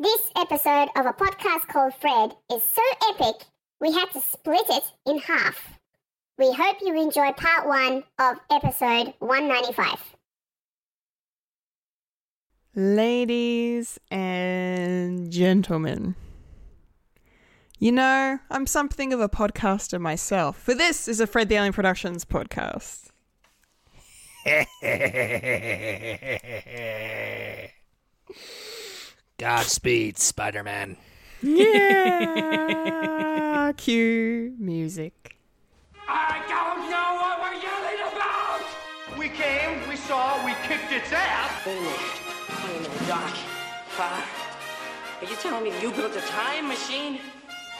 This episode of a podcast called Fred is so epic, we had to split it in half. We hope you enjoy part one of episode 195. Ladies and gentlemen, you know, I'm something of a podcaster myself, for this is a Fred the Alien Productions podcast. Godspeed, Spider Man. Yeah! Cue music. I don't know what we're yelling about! We came, we saw, we kicked its ass. Wait a minute. Wait a minute, Doc. Father, are you telling me you built a time machine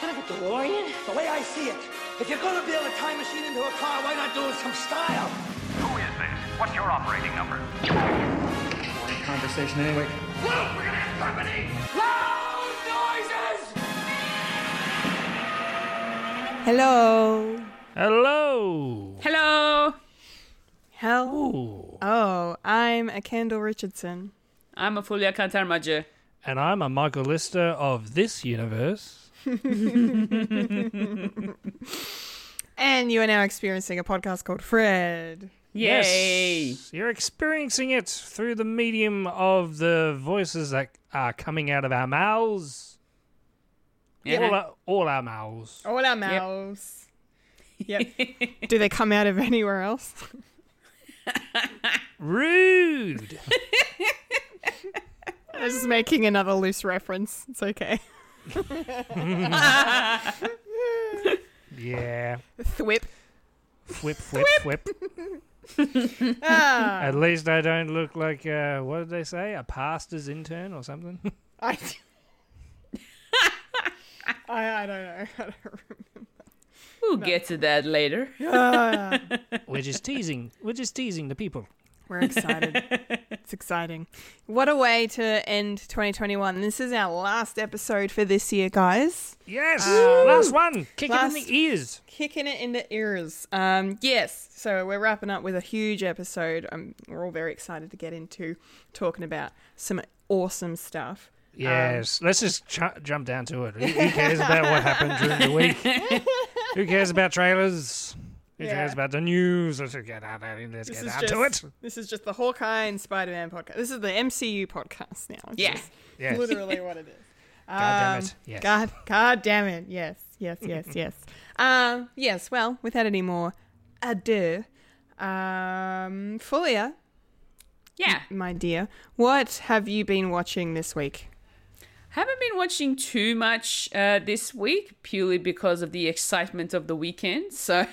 Kind of a DeLorean? The way I see it, if you're gonna build a time machine into a car, why not do it some style? Who is this? What's your operating number? Boring conversation anyway. Look, we're gonna have company! Loud noises! Hello. Hello. Hello, Hell. Ooh. Oh, I'm a Kendall Richardson. I'm a Fulia Kantarmaja. And I'm a Michael Lister of this universe. And you are now experiencing a podcast called Fred. Yay! Yes. You're experiencing it through the medium of the voices that are coming out of our mouths. All, our, all our mouths. All our mouths. Yep. Do they come out of anywhere else? Rude. I was just making another loose reference. It's okay. yeah. Thwip. Whip, whip, whip. Ah, At least I don't look like, uh, what did they say? A pastor's intern or something? I, I, I don't know. I don't remember. We'll get to that later. Ah, We're just teasing. We're just teasing the people. We're excited. It's exciting. What a way to end 2021. This is our last episode for this year, guys. Yes. Last one. Kick it Last- in the ears. Kicking it in the ears. Um, yes, so we're wrapping up with a huge episode. Um, we're all very excited to get into talking about some awesome stuff. Yes, let's just ch- jump down to it. Who, who cares about what happened during the week? who cares about trailers? Who Yeah. cares about the news? Let's get out there. Let's This get out just to it. this is just the Hawkeye and Spider Man podcast. This is the MCU podcast now. It's Yeah. Yes. literally what it is. God damn Um, it. Yes. God, God damn it. Yes, yes, yes, yes. Um, yes. Well, without any more ado, um, Fulia, Yeah. my dear, what have you been watching this week? Haven't been watching too much uh, this week purely because of the excitement of the weekend. So,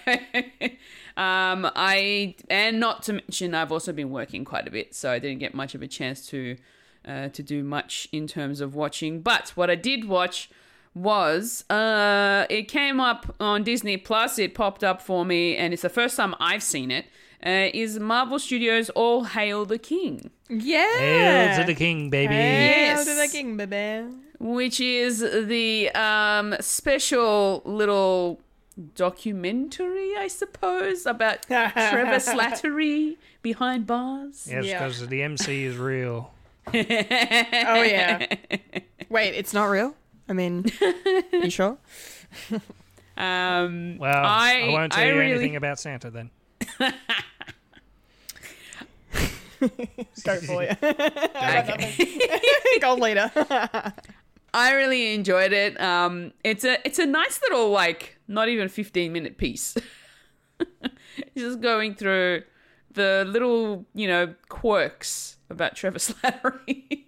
um, I and not to mention I've also been working quite a bit, so I didn't get much of a chance to uh, to do much in terms of watching. But what I did watch was uh, it came up on Disney Plus. It popped up for me, and it's the first time I've seen it. Uh, is Marvel Studios All Hail the King? Yeah. Hail to the king, baby. Hail to the Yes. king, baby. which is the um, special little documentary, I suppose, about Trevor Slattery behind bars. Yes, Yeah. because the MC is real. Oh yeah. Wait, it's not real. I mean, you sure? Um, Well, I, I, won't tell I you really, anything about Santa then. Go for. Okay. Gold leader. I really enjoyed it. Um, it's a it's a nice little like not even fifteen minute piece. Just going through the little you know quirks about Trevor Slattery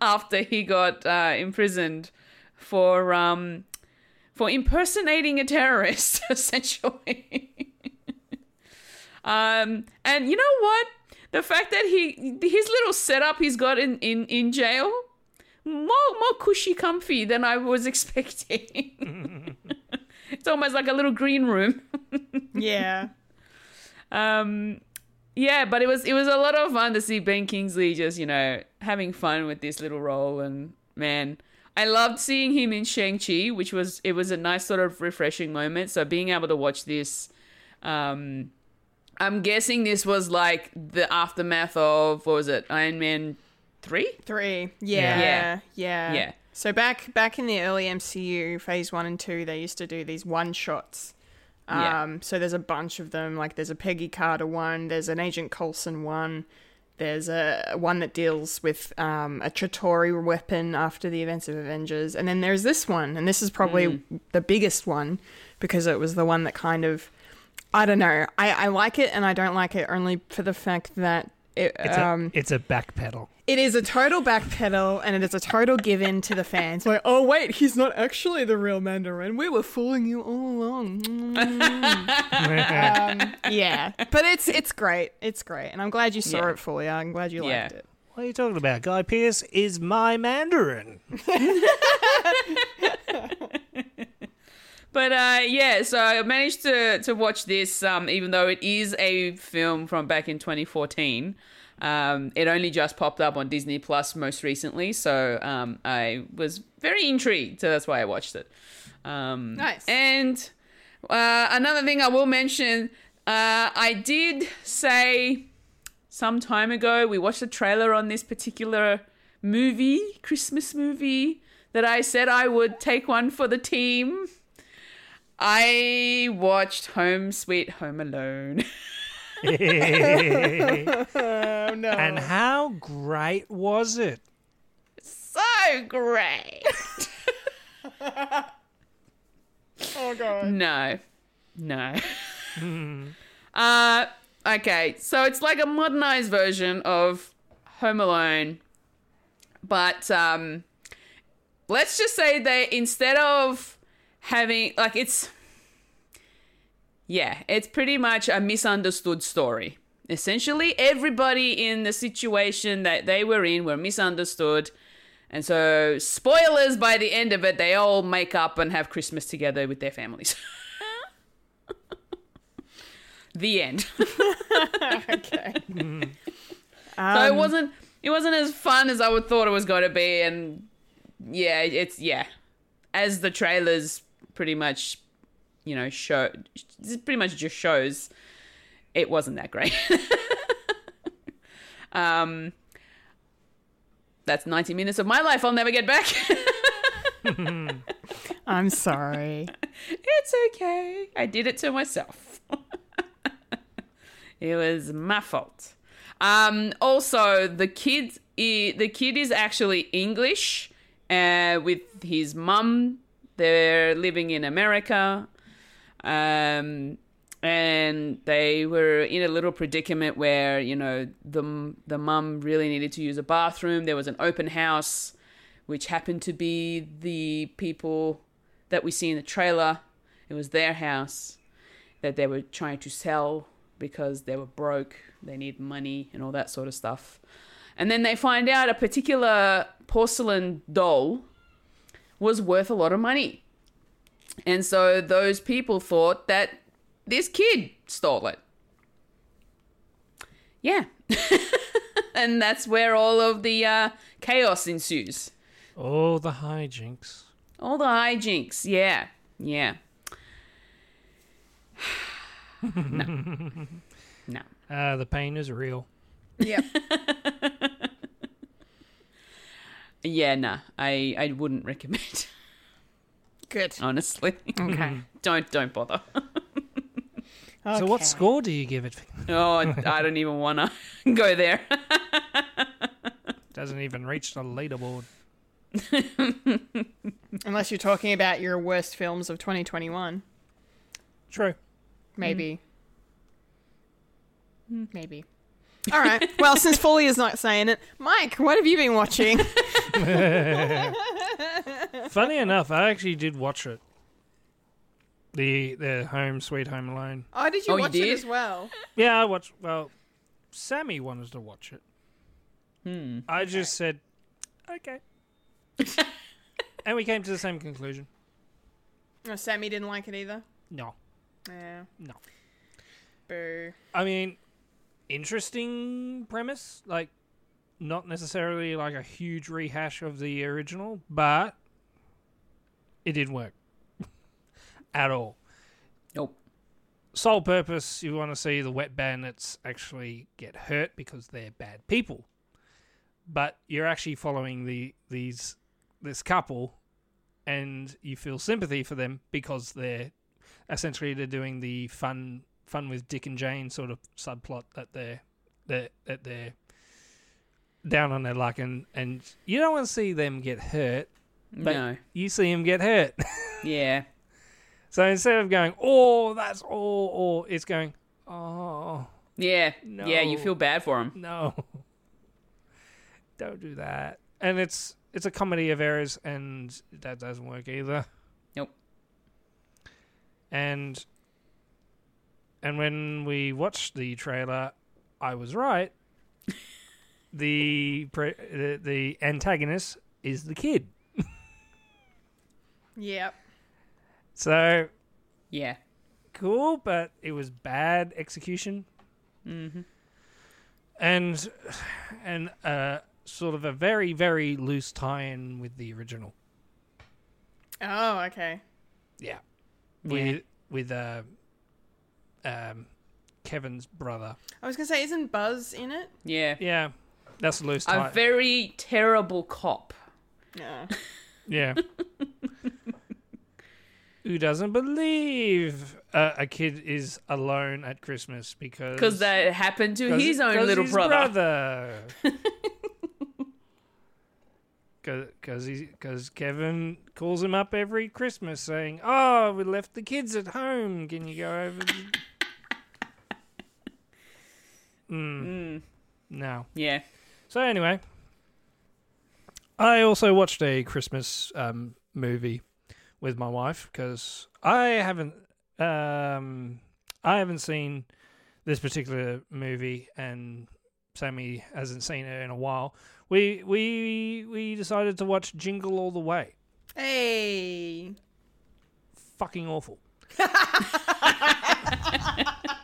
after he got uh, imprisoned for um for impersonating a terrorist essentially. Um, and you know what? The fact that he his little setup he's got in in in jail more more cushy comfy than I was expecting. it's almost like a little green room. yeah. Um yeah, but it was it was a lot of fun to see Ben Kingsley just, you know, having fun with this little role and man, I loved seeing him in Shang-Chi, which was it was a nice sort of refreshing moment. So being able to watch this um I'm guessing this was like the aftermath of what was it, Iron Man three. Three. Yeah. Yeah. Yeah. Yeah. Yeah. So back back in the early MCU, phase one and two, they used to do these one shots. Um, Yeah. so there's a bunch of them. Like there's a Peggy Carter one, there's an Agent Coulson one, there's a one that deals with um, a Chitauri weapon after the events of Avengers, and then there's this one, and this is probably the biggest one because it was the one that kind of I don't know. I, I like it and I don't like it only for the fact that it, It's um, a it's a backpedal. it is a total backpedal and it is a total give in to the fans. Like, oh wait, he's not actually the real Mandarin. We were fooling you all along. um, yeah, but it's it's great. It's great, and I'm glad you saw Yeah. it fully. I'm glad you Yeah. liked it. What are you talking about? Guy Pearce is my Mandarin. But uh, yeah, so I managed to to watch this, um, even though it is a film from back in 2014. Um, it only just popped up on Disney Plus most recently, so um, I was very intrigued. So that's why I watched it. Um, Nice. And uh, another thing I will mention, uh, I did say some time ago we watched a trailer on this particular movie, Christmas movie, that I said I would take one for the team. I watched Home Sweet Home Alone. Oh no! And how great was it? so great. oh god! No. No. uh okay, so it's like a modernized version of Home Alone. But um let's just say they instead of having like it's yeah, it's pretty much a misunderstood story. Essentially, everybody in the situation that they were in were misunderstood. And so, spoilers by the end of it, they all make up and have Christmas together with their families. the end. Okay. so it um, wasn't it wasn't as fun as I would thought it was going to be and yeah, it's yeah. As the trailers pretty much you know show pretty much just shows it wasn't that great. um that's 90 minutes of my life I'll never get back. I'm sorry. It's okay. I did it to myself. it was my fault. Um, also, the kid, the kid is actually English, uh, with his mum. They're living in America, um, and they were in a little predicament where you know the the mum really needed to use a bathroom. There was an open house, which happened to be the people that we see in the trailer. It was their house that they were trying to sell because they were broke, they need money, and all that sort of stuff. And then they find out a particular porcelain doll was worth a lot of money. And so those people thought that this kid stole it. Yeah. and that's where all of the uh, chaos ensues. Oh, the hijinks. All the hijinks, yeah, yeah. no, no. Uh, the pain is real. Yep. Yeah, nah. I I wouldn't recommend. Good. Honestly, Okay. don't don't bother. So, what score do you give it? oh, I don't even wanna go there. Doesn't even reach the leaderboard. Unless you're talking about your worst films of 2021, True. maybe. Hmm. Maybe. All right. Well, since Foley is not saying it, Mike, what have you been watching? Funny enough, I actually did watch it. The the Home Sweet Home Alone. Oh, did you Oh, you watch it did? as well? Yeah, I watched. Well, Sammy wanted to watch it. Hmm. I just said, okay, and we came to the same conclusion. Oh, Sammy didn't like it either. No, Yeah. no. Boo. I mean, interesting premise. Like, not necessarily like a huge rehash of the original, but it didn't work at all. Nope. Sole purpose, you want to see the wet bandits actually get hurt because they're bad people. but you're actually following the these this couple, and you feel sympathy for them because they're essentially they're doing the fun fun with Dick and Jane sort of subplot that they're that that they're down on their luck, and and you don't want to see them get hurt, but no. you see them get hurt. Yeah. so instead of going, oh, that's all, or it's going, oh. Yeah. Yeah, you feel bad for him. No. Don't do that. And it's it's a comedy of errors and that doesn't work either. Nope. And and when we watched the trailer, I was right. the pre- the, the antagonist is the kid. Yep. So Yeah. cool, but it was bad execution. Mm-hmm. And and uh sort of a very very loose tie-in with the original. Oh, okay. Yeah. Yeah. With with uh um Kevin's brother. I was gonna say, isn't Buzz in it? Yeah. Yeah. That's a loose A tie. very terrible cop. No. yeah. Who doesn't believe uh, a kid is alone at Christmas because Because that happened to 'cause- his own 'cause little his brother. Because because Kevin calls him up every Christmas saying, "Oh, we left the kids at home. Can you go over?" to-" mm. No. Yeah. So anyway, I also watched a Christmas um, movie with my wife because I haven't um, I haven't seen this particular movie and Sammy hasn't seen it in a while. We we we decided to watch Jingle All the Way. Hey. Fucking awful.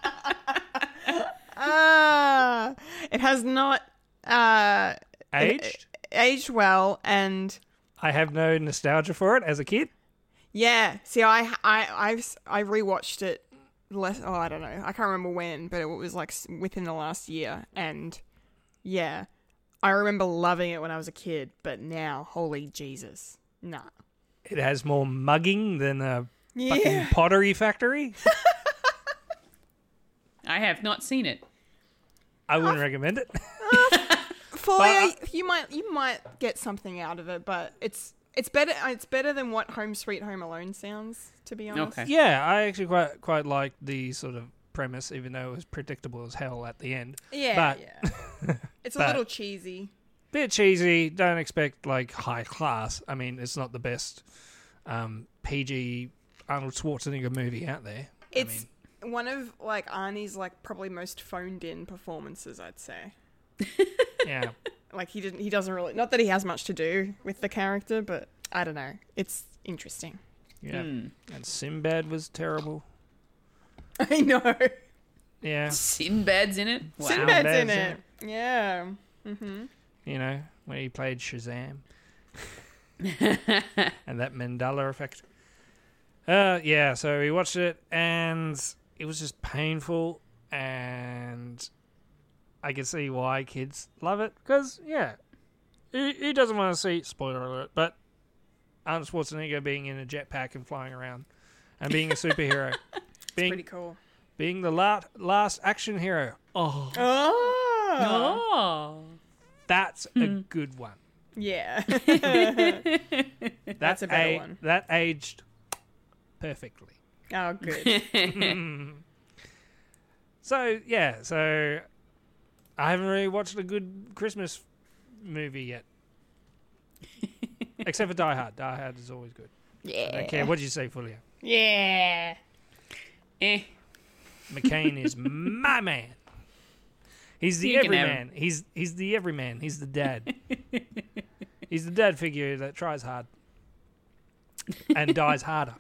Ah, it has not uh Aged. aged well, and I have no nostalgia for it as a kid. yeah. See, I I I've I rewatched it. Less. Oh, I don't know. I can't remember when, but it was like within the last year, and yeah, I remember loving it when I was a kid. But now, holy Jesus, nah. It has more mugging than a Yeah. fucking pottery factory. I have not seen it. I wouldn't recommend it. Folio, you might you might get something out of it, but it's it's better it's better than what Home Sweet Home Alone sounds. To be honest, Okay. Yeah, I actually quite quite like the sort of premise, even though it was predictable as hell at the end. yeah, But- yeah. It's a but- little cheesy. Bit cheesy. Don't expect like high class. I mean, it's not the best um, PG Arnold Schwarzenegger movie out there. It's one of like Arnie's like probably most phoned in performances, I'd say. Yeah, Like he didn't he doesn't really not that he has much to do with the character, but I don't know. It's interesting. yeah. Hmm. And Sinbad was terrible. I know. Yeah, Sinbad's in it. Wow. Sinbad's in Sinbad's it. Yeah. you know when he played Shazam, and that Mandela effect. Uh, yeah. So we watched it, and it was just painful, and I can see why kids love it because yeah, who, who doesn't want to see spoiler alert, but Arnold Schwarzenegger being in a jetpack and flying around and being a superhero, being Pretty cool. being the last last action hero. Oh, Oh. Oh. that's a hmm. good one. Yeah. That's a better a- one. That aged perfectly. Oh good. So yeah, so I haven't really watched a good Christmas movie yet, except for Die Hard. Die Hard is always good. I Yeah. don't care what did you say, Fulia. Yeah. Eh. McClane is my man. He's the You can have everyman. He's he's the everyman. He's the dad. he's the dad figure that tries hard and dies harder.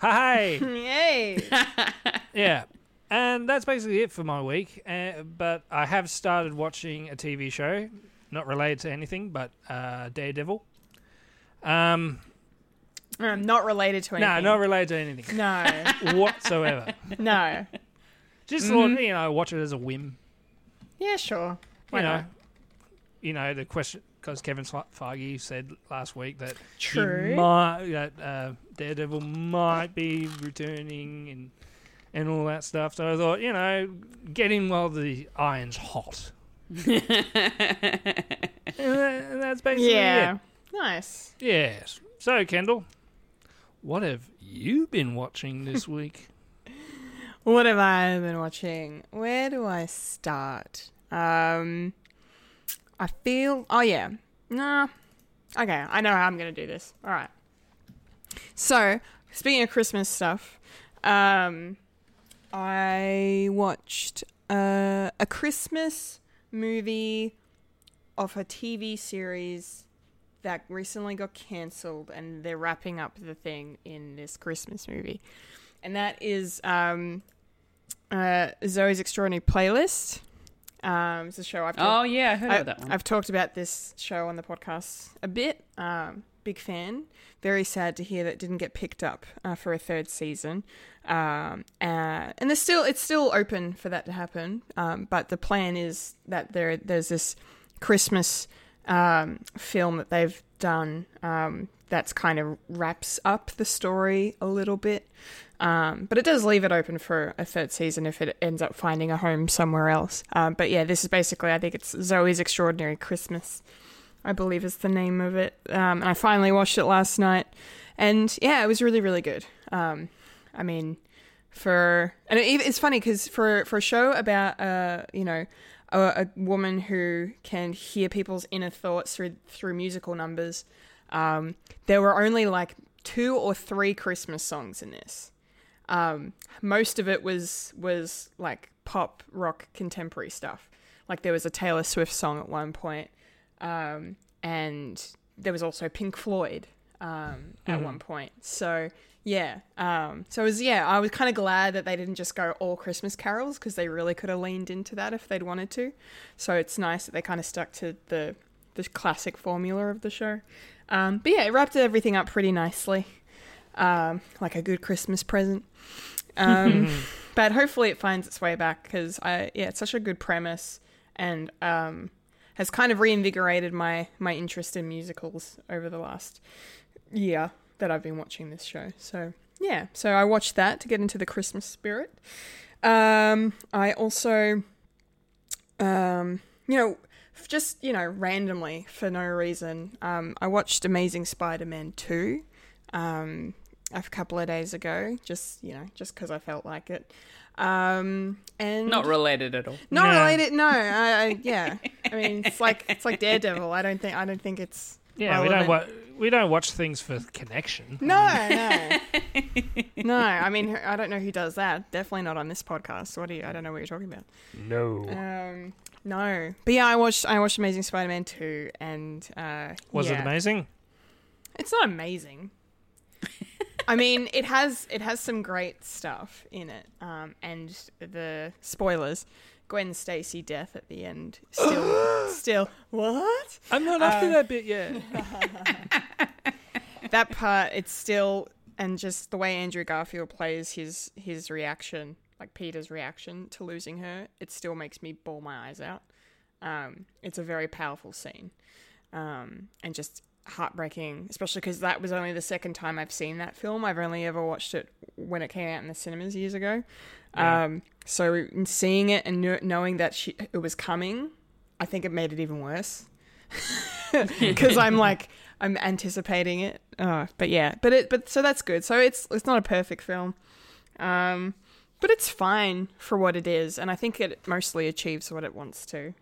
Hey. Yay. Yeah. And that's basically it for my week. Uh, but I have started watching a TV show, not related to anything, but uh, Daredevil. Um, Um, not related to anything. no, not related to anything No. whatsoever. no. Just thought, you know, watch it as a whim. Yeah, sure. Why you know, not? you know, the question because Kevin Feige said last week that True. might, that uh, Daredevil might be returning and and all that stuff. So I thought, you know, get in while the iron's hot. and that- and that's basically Yeah. it. Nice. Yes. So, Kendall, what have you been watching this week? What have I been watching? Where do I start? Um, I feel. Oh yeah. Nah. Okay, I know how I'm gonna do this. All right. So, speaking of Christmas stuff, um, I watched uh, a Christmas movie of a TV series that recently got cancelled, and they're wrapping up the thing in this Christmas movie and that is um, uh, Zoe's Extraordinary Playlist. Um, it's a show I've Oh talked, yeah, I heard I, that one. I've talked about this show on the podcast a bit. Um, big fan. Very sad to hear that it didn't get picked up uh, for a third season. Um, uh, and there's still it's still open for that to happen. Um, but the plan is that there there's this Christmas um, film that they've done um, that's kind of wraps up the story a little bit. Um, but it does leave it open for a third season if it ends up finding a home somewhere else. Um, but yeah, this is basically, I think it's Zoe's Extraordinary Christmas, I believe is the name of it. Um, and I finally watched it last night. And yeah, it was really, really good. Um, I mean, for, and it, it's funny because for, for a show about, uh, you know, a, a woman who can hear people's inner thoughts through, through musical numbers, um, there were only like two or three Christmas songs in this. Um, most of it was was like pop rock contemporary stuff. Like there was a Taylor Swift song at one point, um, and there was also Pink Floyd um, at one point. So yeah, um, so it was yeah. I was kind of glad that they didn't just go all Christmas carols because they really could have leaned into that if they'd wanted to. So it's nice that they kind of stuck to the the classic formula of the show. Um, but yeah, it wrapped everything up pretty nicely, um, like a good Christmas present. Um, but hopefully it finds its way back because I yeah, it's such a good premise and um, has kind of reinvigorated my my interest in musicals over the last year that I've been watching this show. So yeah, so I watched that to get into the Christmas spirit. Um, I also, um, you know, just you know, randomly for no reason, um, I watched Amazing Spider-Man two, um, a couple of days ago. Just you know, just because I felt like it. Um, and Not related at all. not No. related. No, I, I yeah. I mean, it's like it's like Daredevil. I don't think I don't think it's Yeah, we don't relevant. wa- we don't watch things for connection. No, no, no. I mean, I don't know who does that. Definitely not on this podcast. What do you? I don't know what you're talking about. No. Um, no. But yeah, I watched I watched Amazing Spider-Man two, and uh, Was it amazing? It's not amazing. I mean, it has it has some great stuff in it, um, and the spoilers. Gwen Stacy death at the end. Still, still what? I'm not up to that bit yet. that part it's still and just the way Andrew Garfield plays his his reaction, like Peter's reaction to losing her, it still makes me bawl my eyes out. Um, it's a very powerful scene, um, and just heartbreaking, especially because that was only the second time I've seen that film. I've only ever watched it when it came out in the cinemas years ago. Um, so seeing it and knowing that she it was coming, I think it made it even worse because I'm like I'm anticipating it. Oh, but yeah, but it but so that's good. So it's it's not a perfect film, um, but it's fine for what it is, and I think it mostly achieves what it wants to.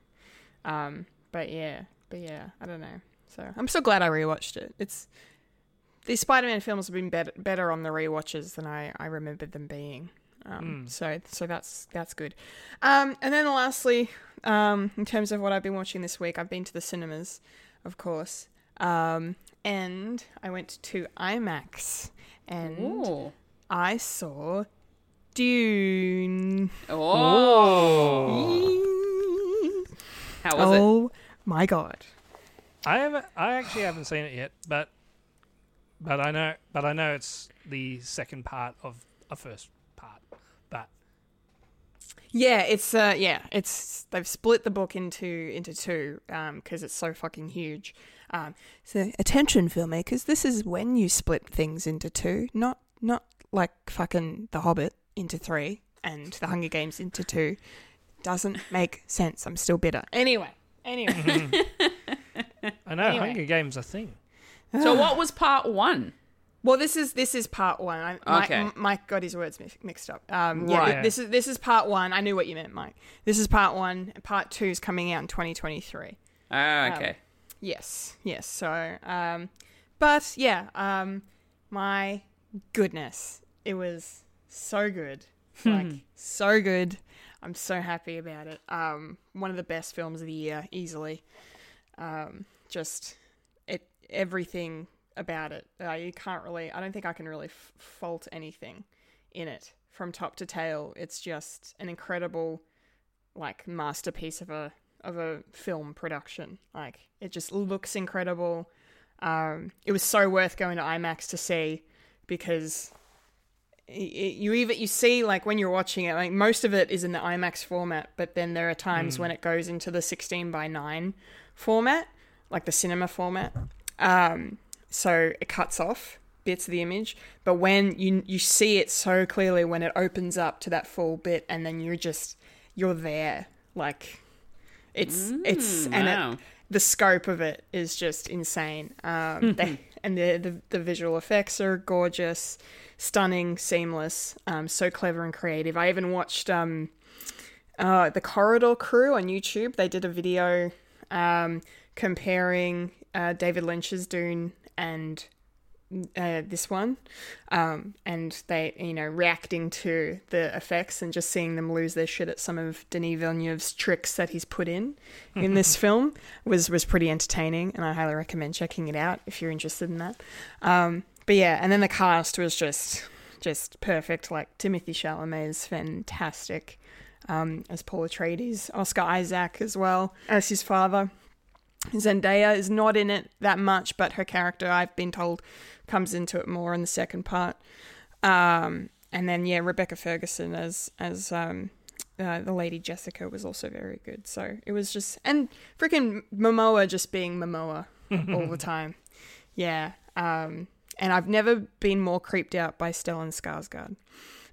Um, but yeah, but yeah, I don't know. So I'm so glad I rewatched it. It's these Spider-Man films have been better better on the rewatches than I I remembered them being. Um, So so that's that's good. Um, and then lastly, um, in terms of what I've been watching this week, I've been to the cinemas, of course, um, and I went to IMAX, and Ooh. I saw Dune. Oh. How was it? oh my god! I haven't. I actually haven't seen it yet, but but I know. But I know it's the second part of a first part. But Yeah, it's uh yeah, it's they've split the book into into two um because it's so fucking huge. Um so attention filmmakers, this is when you split things into two, not not like fucking The Hobbit into 3 and The Hunger Games into 2. Doesn't make sense. I'm still bitter. Anyway, anyway. I know Anyway. Hunger Games a thing. So what was part one? Well, this is this is part one. I, Mike, Okay. M- Mike got his words mi- mixed up. Um, yeah, Right. th- this is this is part one. I knew what you meant, Mike. This is part one. and Part two is coming out in 2023. Ah, okay. Yes, yes. So, um, but yeah, um, my goodness, it was so good, like so good. I'm so happy about it. Um, one of the best films of the year, easily. Um, just it, everything about it. Uh, you can't really. I don't think I can really f- fault anything in it from top to tail. It's just an incredible, like masterpiece of a of a film production. Like it just looks incredible. Um, it was so worth going to IMAX to see because i- i- you even you see like when you're watching it, like most of it is in the IMAX format, but then there are times when it goes into the 16 by 9 format, like the cinema format. Um, so it cuts off bits of the image, but when you you see it so clearly when it opens up to that full bit, and then you're just you're there, like it's it's and wow. it, the scope of it is just insane. Um, they, and the, the the visual effects are gorgeous, stunning, seamless, um, so clever and creative. I even watched um, uh, the Corridor Crew on YouTube. They did a video um, comparing uh, David Lynch's Dune and uh, this one, um, and they, you know, reacting to the effects and just seeing them lose their shit at some of Denis Villeneuve's tricks that he's put in in this film was was pretty entertaining, and I highly recommend checking it out if you're interested in that. Um, but yeah, and then the cast was just just perfect. Like Timothée Chalamet is fantastic um, as Paul Atreides, Oscar Isaac as well as his father. Zendaya is not in it that much, but her character, I've been told, comes into it more in the second part. Um, and then yeah, Rebecca Ferguson as as um, uh, the lady Jessica was also very good. So it was just and freaking Momoa just being Momoa all the time. Yeah. Um, and I've never been more creeped out by Stellan Skarsgård.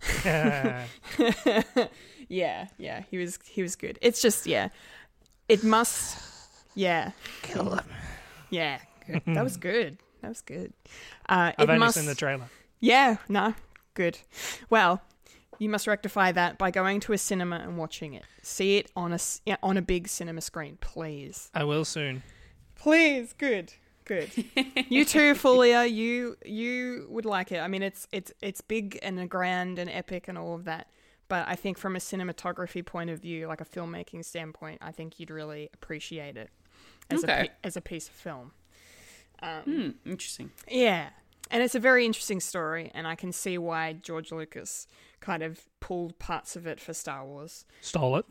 yeah, yeah, he was he was good. It's just yeah, it must yeah kill him. Yeah, good. that was good. That was good. Uh, I've it only must, seen the trailer. yeah, no, good. Well, you must rectify that by going to a cinema and watching it. See it on a on a big cinema screen, please. I will soon. Please, good, good. you too, Fulia. You you would like it. I mean, it's it's it's big and grand and epic and all of that. But I think from a cinematography point of view, like a filmmaking standpoint, I think you'd really appreciate it as a Okay. pi- as a piece of film. Hmm, interesting. Yeah. And it's a very interesting story, and I can see why George Lucas kind of pulled parts of it for Star Wars. Stole it.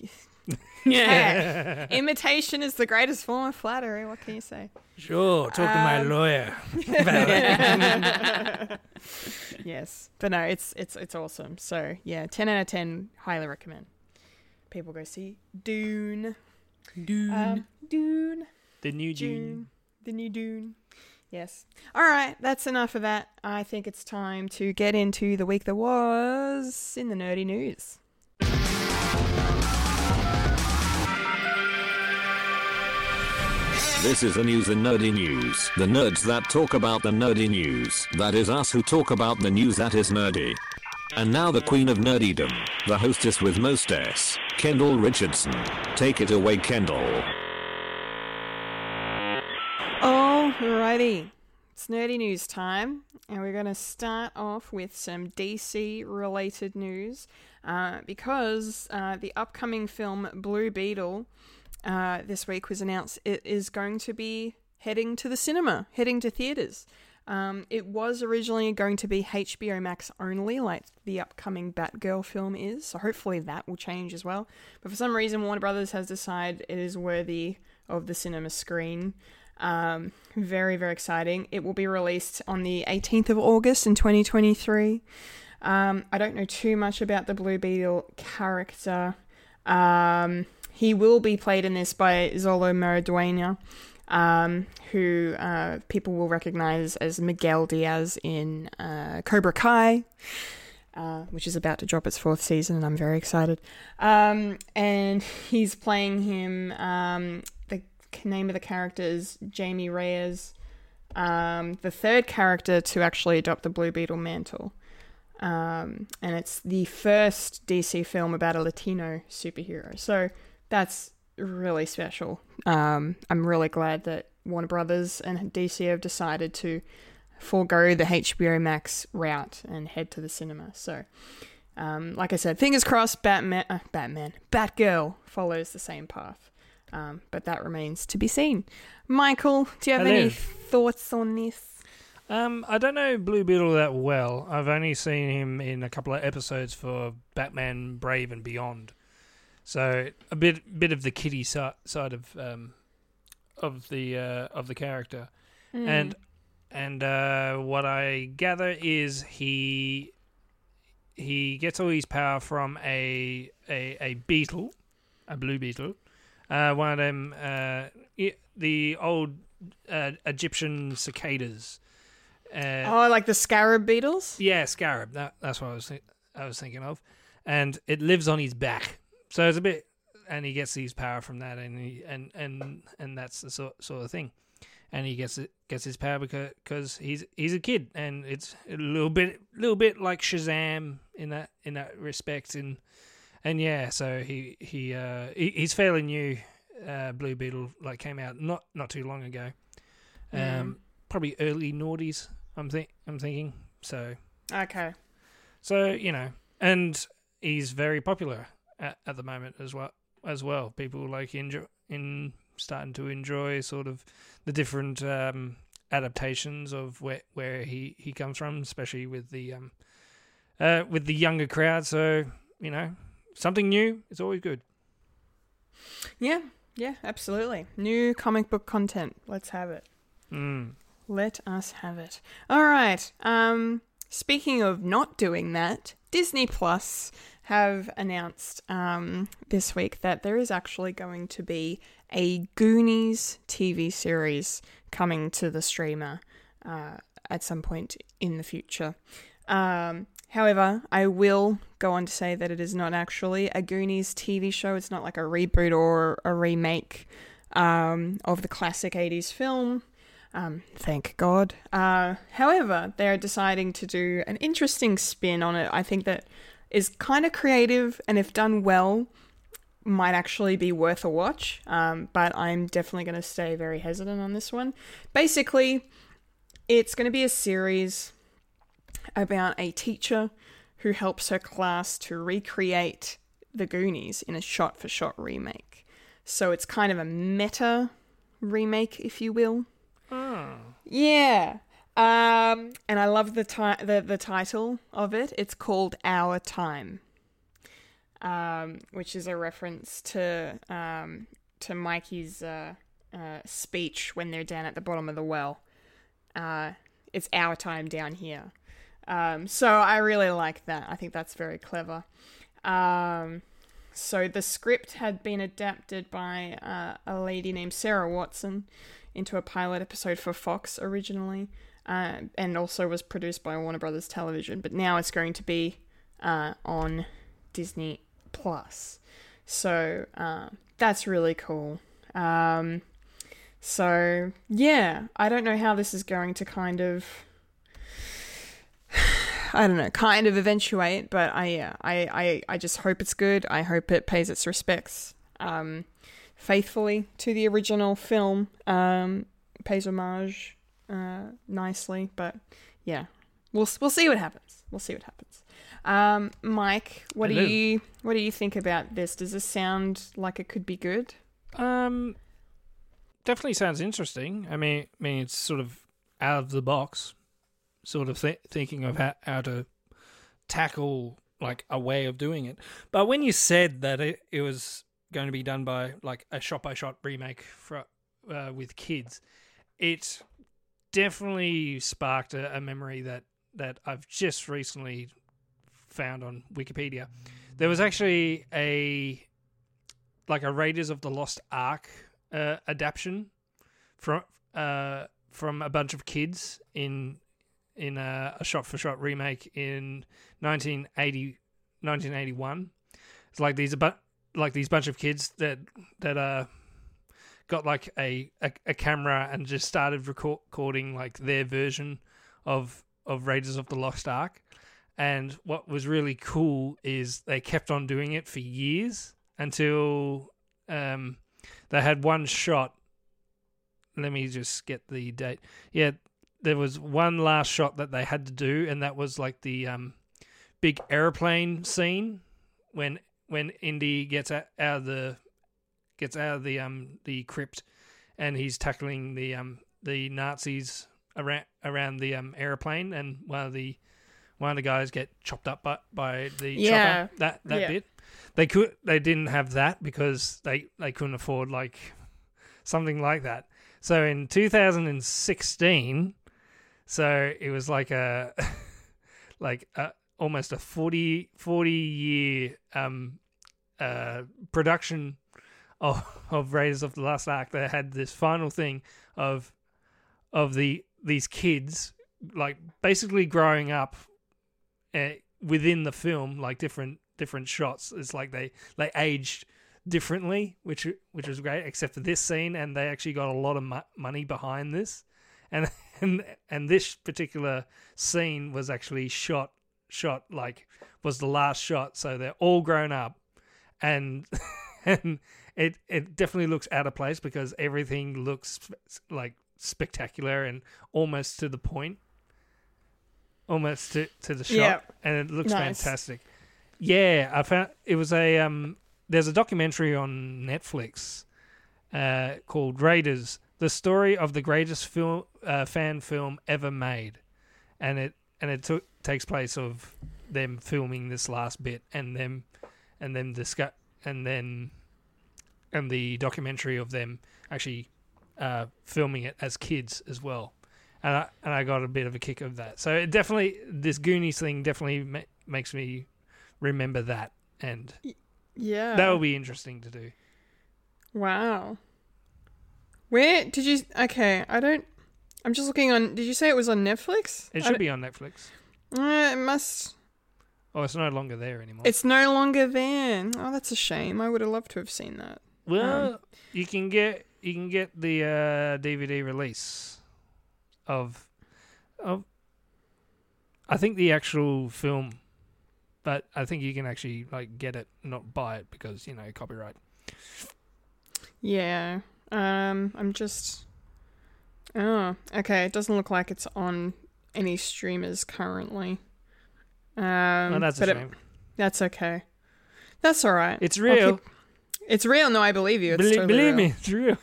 Yeah. Imitation is the greatest form of flattery. What can you say? Sure, talk to my lawyer. Yes. But no, it's it's it's awesome. So yeah, ten out of ten, highly recommend. People go see Dune. Dune. Um, Dune. The new June. Dune. The new Dune. Yes. All right, that's enough of that. I think it's time to get into the week that was in the nerdy news. This is the news in nerdy news. The nerds that talk about the nerdy news. That is us who talk about the news that is nerdy. And now the queen of nerdydom, the hostess with most S, Kendall Richardson. Take it away, Kendall. Alrighty. It's nerdy news time, and we're going to start off with some DC related news uh, because uh, the upcoming film Blue Beetle uh, this week was announced it is going to be heading to the cinema, heading to theaters. Um, it was originally going to be HBO Max only, like the upcoming Batgirl film is, so hopefully that will change as well. But for some reason, Warner Brothers has decided it is worthy of the cinema screen. Um, very, very exciting. It will be released on the 18th of August in 2023. Um, I don't know too much about the Blue Beetle character. Um, he will be played in this by Xolo Maridueña, um, who uh, people will recognize as Miguel Diaz in uh, Cobra Kai. Uh, which is about to drop its fourth season, and I'm very excited. Um, and he's playing him. Um, the name of the character is Jamie Reyes, um, the third character to actually adopt the Blue Beetle mantle. Um, and it's the first DC film about a Latino superhero. So that's really special. Um, I'm really glad that Warner Brothers and DC have decided to forego the HBO Max route and head to the cinema. So, um, like I said, fingers crossed. Batman, uh, Batman, Batgirl follows the same path, um, but that remains to be seen. Michael, do you have Hello. any thoughts on this? Um, I don't know Blue Beetle that well. I've only seen him in a couple of episodes for Batman Brave and Beyond. So a bit bit of the kitty si- side of um, of the uh, of the character, Hmm. and and uh, what I gather is he he gets all his power from a a, a beetle, a blue beetle, uh, one of them uh, the old uh, Egyptian cicadas. Uh, oh, like the scarab beetles? yeah, scarab. That, that's what I was thi- I was thinking of, and it lives on his back, so it's a bit, and he gets his power from that, and he, and and and that's the sort sort of thing, and he gets it gets his power because cause he's he's a kid, and it's a little bit little bit like Shazam in that in that respect, and and yeah, so he he uh he, he's fairly new. Uh, Blue Beetle like came out not not too long ago, um, Mm. probably early noughties. I'm think I'm thinking so. Okay. So you know, and he's very popular at, at the moment as well. As well, people like enjoy in starting to enjoy sort of the different um, adaptations of where where he, he comes from, especially with the um uh, with the younger crowd. So you know, something new is always good. Yeah, yeah, absolutely. New comic book content. Let's have it. Mm. Let us have it. All right. Um, speaking of not doing that, Disney Plus have announced um, this week that there is actually going to be a Goonies TV series coming to the streamer uh, at some point in the future. Um, however, I will go on to say that it is not actually a Goonies TV show. It's not like a reboot or a remake um, of the classic 80s film. Um, thank God. Uh, however, they're deciding to do an interesting spin on it. I think that is kind of creative, and if done well, might actually be worth a watch. Um, but I'm definitely going to stay very hesitant on this one. Basically, it's going to be a series about a teacher who helps her class to recreate the Goonies in a shot for shot remake. So it's kind of a meta remake, if you will. Yeah. Um, and I love the, ti- the the title of it. It's called Our Time, um, which is a reference to um, to Mikey's uh, uh, speech when they're down at the bottom of the well. Uh, it's our time down here. Um, so I really like that. I think that's very clever. Um, so the script had been adapted by uh, a lady named Sarah Watson into a pilot episode for Fox originally, uh, and also was produced by Warner Brothers Television. But now it's going to be uh, on Disney Plus. So uh, that's really cool. Um, so yeah, I don't know how this is going to kind of. I don't know, kind of eventuate, but I yeah, I, I, I just hope it's good. I hope it pays its respects um, faithfully to the original film, um, pays homage uh, nicely. But yeah, we'll we'll see what happens. We'll see what happens. Um, Mike, what Hello. do you what do you think about this? Does this sound like it could be good? Um, definitely sounds interesting. I mean, I mean, it's sort of out of the box, sort of th- thinking of how, how to tackle like a way of doing it. But when you said that it, it was going to be done by like a shot by shot remake for uh, with kids, it definitely sparked a, a memory that that I've just recently found on Wikipedia. There was actually a like a Raiders of the Lost Ark uh, adaptation from uh, from a bunch of kids in in a, a shot for shot remake in 1980, 1981. It's like these about like these bunch of kids that that uh got like a, a, a camera and just started record, recording like their version of of Raiders of the Lost Ark. And what was really cool is they kept on doing it for years until um, they had one shot. Let me just get the date. Yeah, there was one last shot that they had to do, and that was like the um, big airplane scene when when Indy gets out, out of the gets out of the um the crypt, and he's tackling the um the Nazis around around the um airplane, and one of the one of the guys get chopped up by, by the Yeah. chopper. That that Yeah. bit they could they didn't have that because they they couldn't afford like something like that. So in 2016, so it was like a like a, almost a 40 40 year um uh production of of Raiders of the Lost Ark that had this final thing of of the these kids like basically growing up uh, within the film like different different shots. It's like they they aged differently which which was great except for this scene and they actually got a lot of mo- money behind this. And and and this particular scene was actually shot shot like was the last shot so they're all grown up. And and it it definitely looks out of place because everything looks like spectacular and almost to the point almost to, to the shot Yeah. and it looks Nice. fantastic yeah i found it was a um there's a documentary on netflix uh called raiders the story of the greatest film uh, fan film ever made and it and it took takes place of them filming this last bit and them and then discuss and then and the documentary of them actually uh, filming it as kids as well, and I and I got a bit of a kick of that. So it definitely this Goonies thing definitely ma- makes me remember that, and Yeah. that will be interesting to do. Wow. Where did you? Okay, I don't. I'm just looking on. Did you say it was on Netflix? It should be on Netflix. Uh, it must. Oh, it's no longer there anymore. It's no longer there. Oh, that's a shame. I would have loved to have seen that. Well, um, you can get you can get the uh, DVD release of of I think the actual film, but I think you can actually like get it, not buy it because you know copyright. Yeah. Um, I'm just. Oh, okay. It doesn't look like it's on any streamers currently. Um, well, that's a but it- that's okay. That's all right. It's real. keep- It's real. No, I believe you. It's Belie- totally believe me, it's real.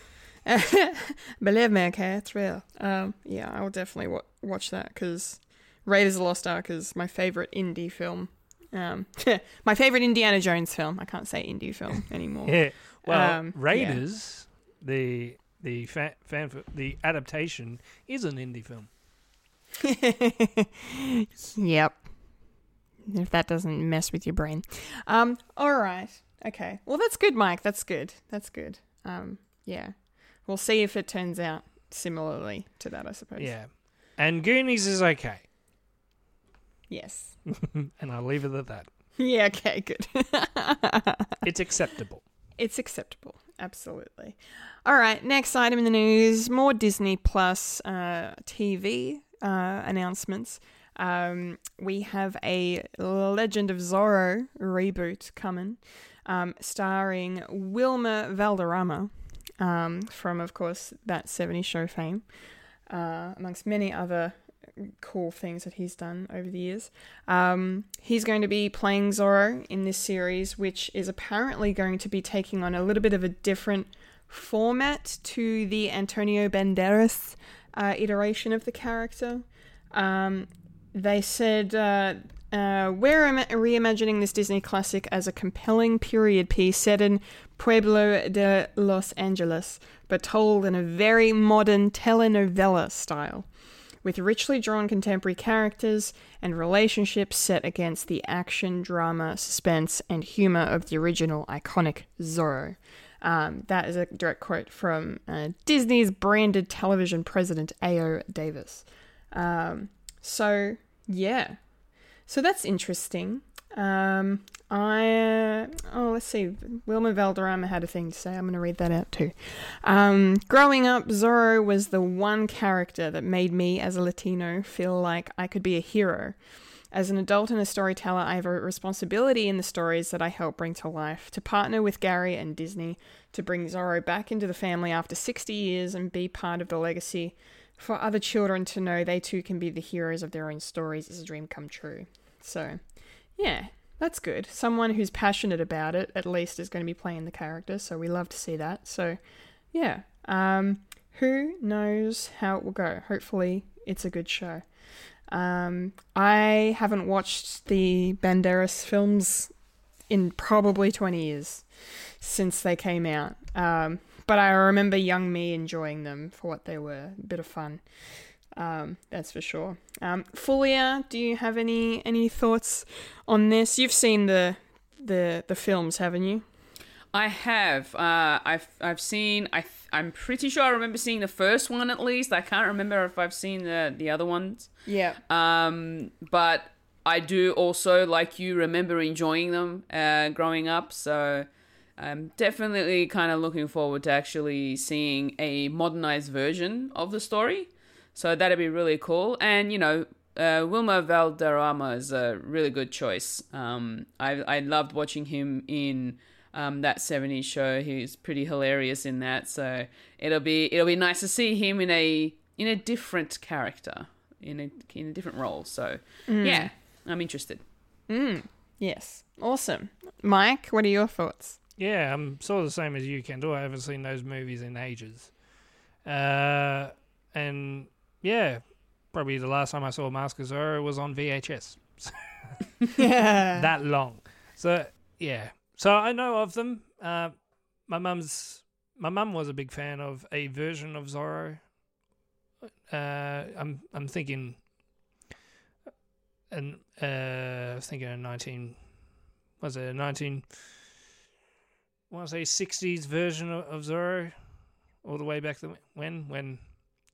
Believe me, okay, it's real. Um, yeah, I will definitely wa watch that because Raiders of the Lost Ark is my favorite indie film. Um, my favorite Indiana Jones film. I can't say indie film anymore. Yeah. Well, Um, yeah. Raiders, the the fan, fan the adaptation is an indie film. yep. If that doesn't mess with your brain. Um, all right. Okay. Well, that's good, Mike. That's good. That's good. Um, yeah. We'll see if it turns out similarly to that, I suppose. Yeah, and Goonies is okay, Yes. and I'll leave it at that. Yeah, okay, good. It's acceptable. It's acceptable. Absolutely. All right, next item in the news more Disney Plus uh, TV uh, announcements. Um, we have a Legend of Zorro reboot coming, um, starring Wilmer Valderrama um, from, of course, that 70s show fame, uh, amongst many other cool things that he's done over the years. Um, he's going to be playing Zorro in this series, which is apparently going to be taking on a little bit of a different format to the Antonio Banderas uh, iteration of the character. Um, they said uh, uh, we're ima- reimagining this Disney classic as a compelling period piece set in Pueblo de Los Angeles, but told in a very modern telenovela style with richly drawn contemporary characters and relationships set against the action, drama, suspense, and humor of the original iconic Zorro. Um, that is a direct quote from uh, Disney's branded television president, Ayo Davis. Um, so, yeah. So that's interesting. Um, I uh, oh let's see, Wilmer Valderrama had a thing to say. I'm going to read that out too. Um, growing up, Zorro was the one character that made me, as a Latino, feel like I could be a hero. As an adult and a storyteller, I have a responsibility in the stories that I help bring to life to partner with Gary and Disney to bring Zorro back into the family after 60 years and be part of the legacy for other children to know they too can be the heroes of their own stories is a dream come true. So, yeah, that's good. Someone who's passionate about it, at least, is going to be playing the character. So we love to see that. So, yeah. Um, who knows how it will go? Hopefully, it's a good show. Um, I haven't watched the Banderas films in probably 20 years since they came out. Um, but I remember young me enjoying them for what they were. A bit of fun. Um, that's for sure. Um, Fulia, do you have any any thoughts on this? You've seen the the the films, haven't you? I have. Uh, I've I've seen. I I'm pretty sure I remember seeing the first one at least. I can't remember if I've seen the the other ones. Yeah. Um, but I do also, like you, remember enjoying them uh, growing up. So I'm definitely kind of looking forward to actually seeing a modernized version of the story. So that'd be really cool. And you know, uh, Wilmer Valderrama is a really good choice. Um, I I loved watching him in um, that '70s show. He's pretty hilarious in that. So it'll be it'll be nice to see him in a in a different character in a in a different role. So yeah, I'm interested. Mm. Yes. Awesome. Mike, what are your thoughts? Yeah, I'm sort of the same as you, Kendall. I haven't seen those movies in ages. Uh, and yeah, probably the last time I saw Mask of Zorro was on VHS. Yeah. that long. So yeah, so I know of them. Uh, my mum's my mum was a big fan of a version of Zorro. Uh, I'm I'm thinking, and uh, I was thinking a nineteen, was it a nineteen? I want to say sixties version of, of Zorro, all the way back to when when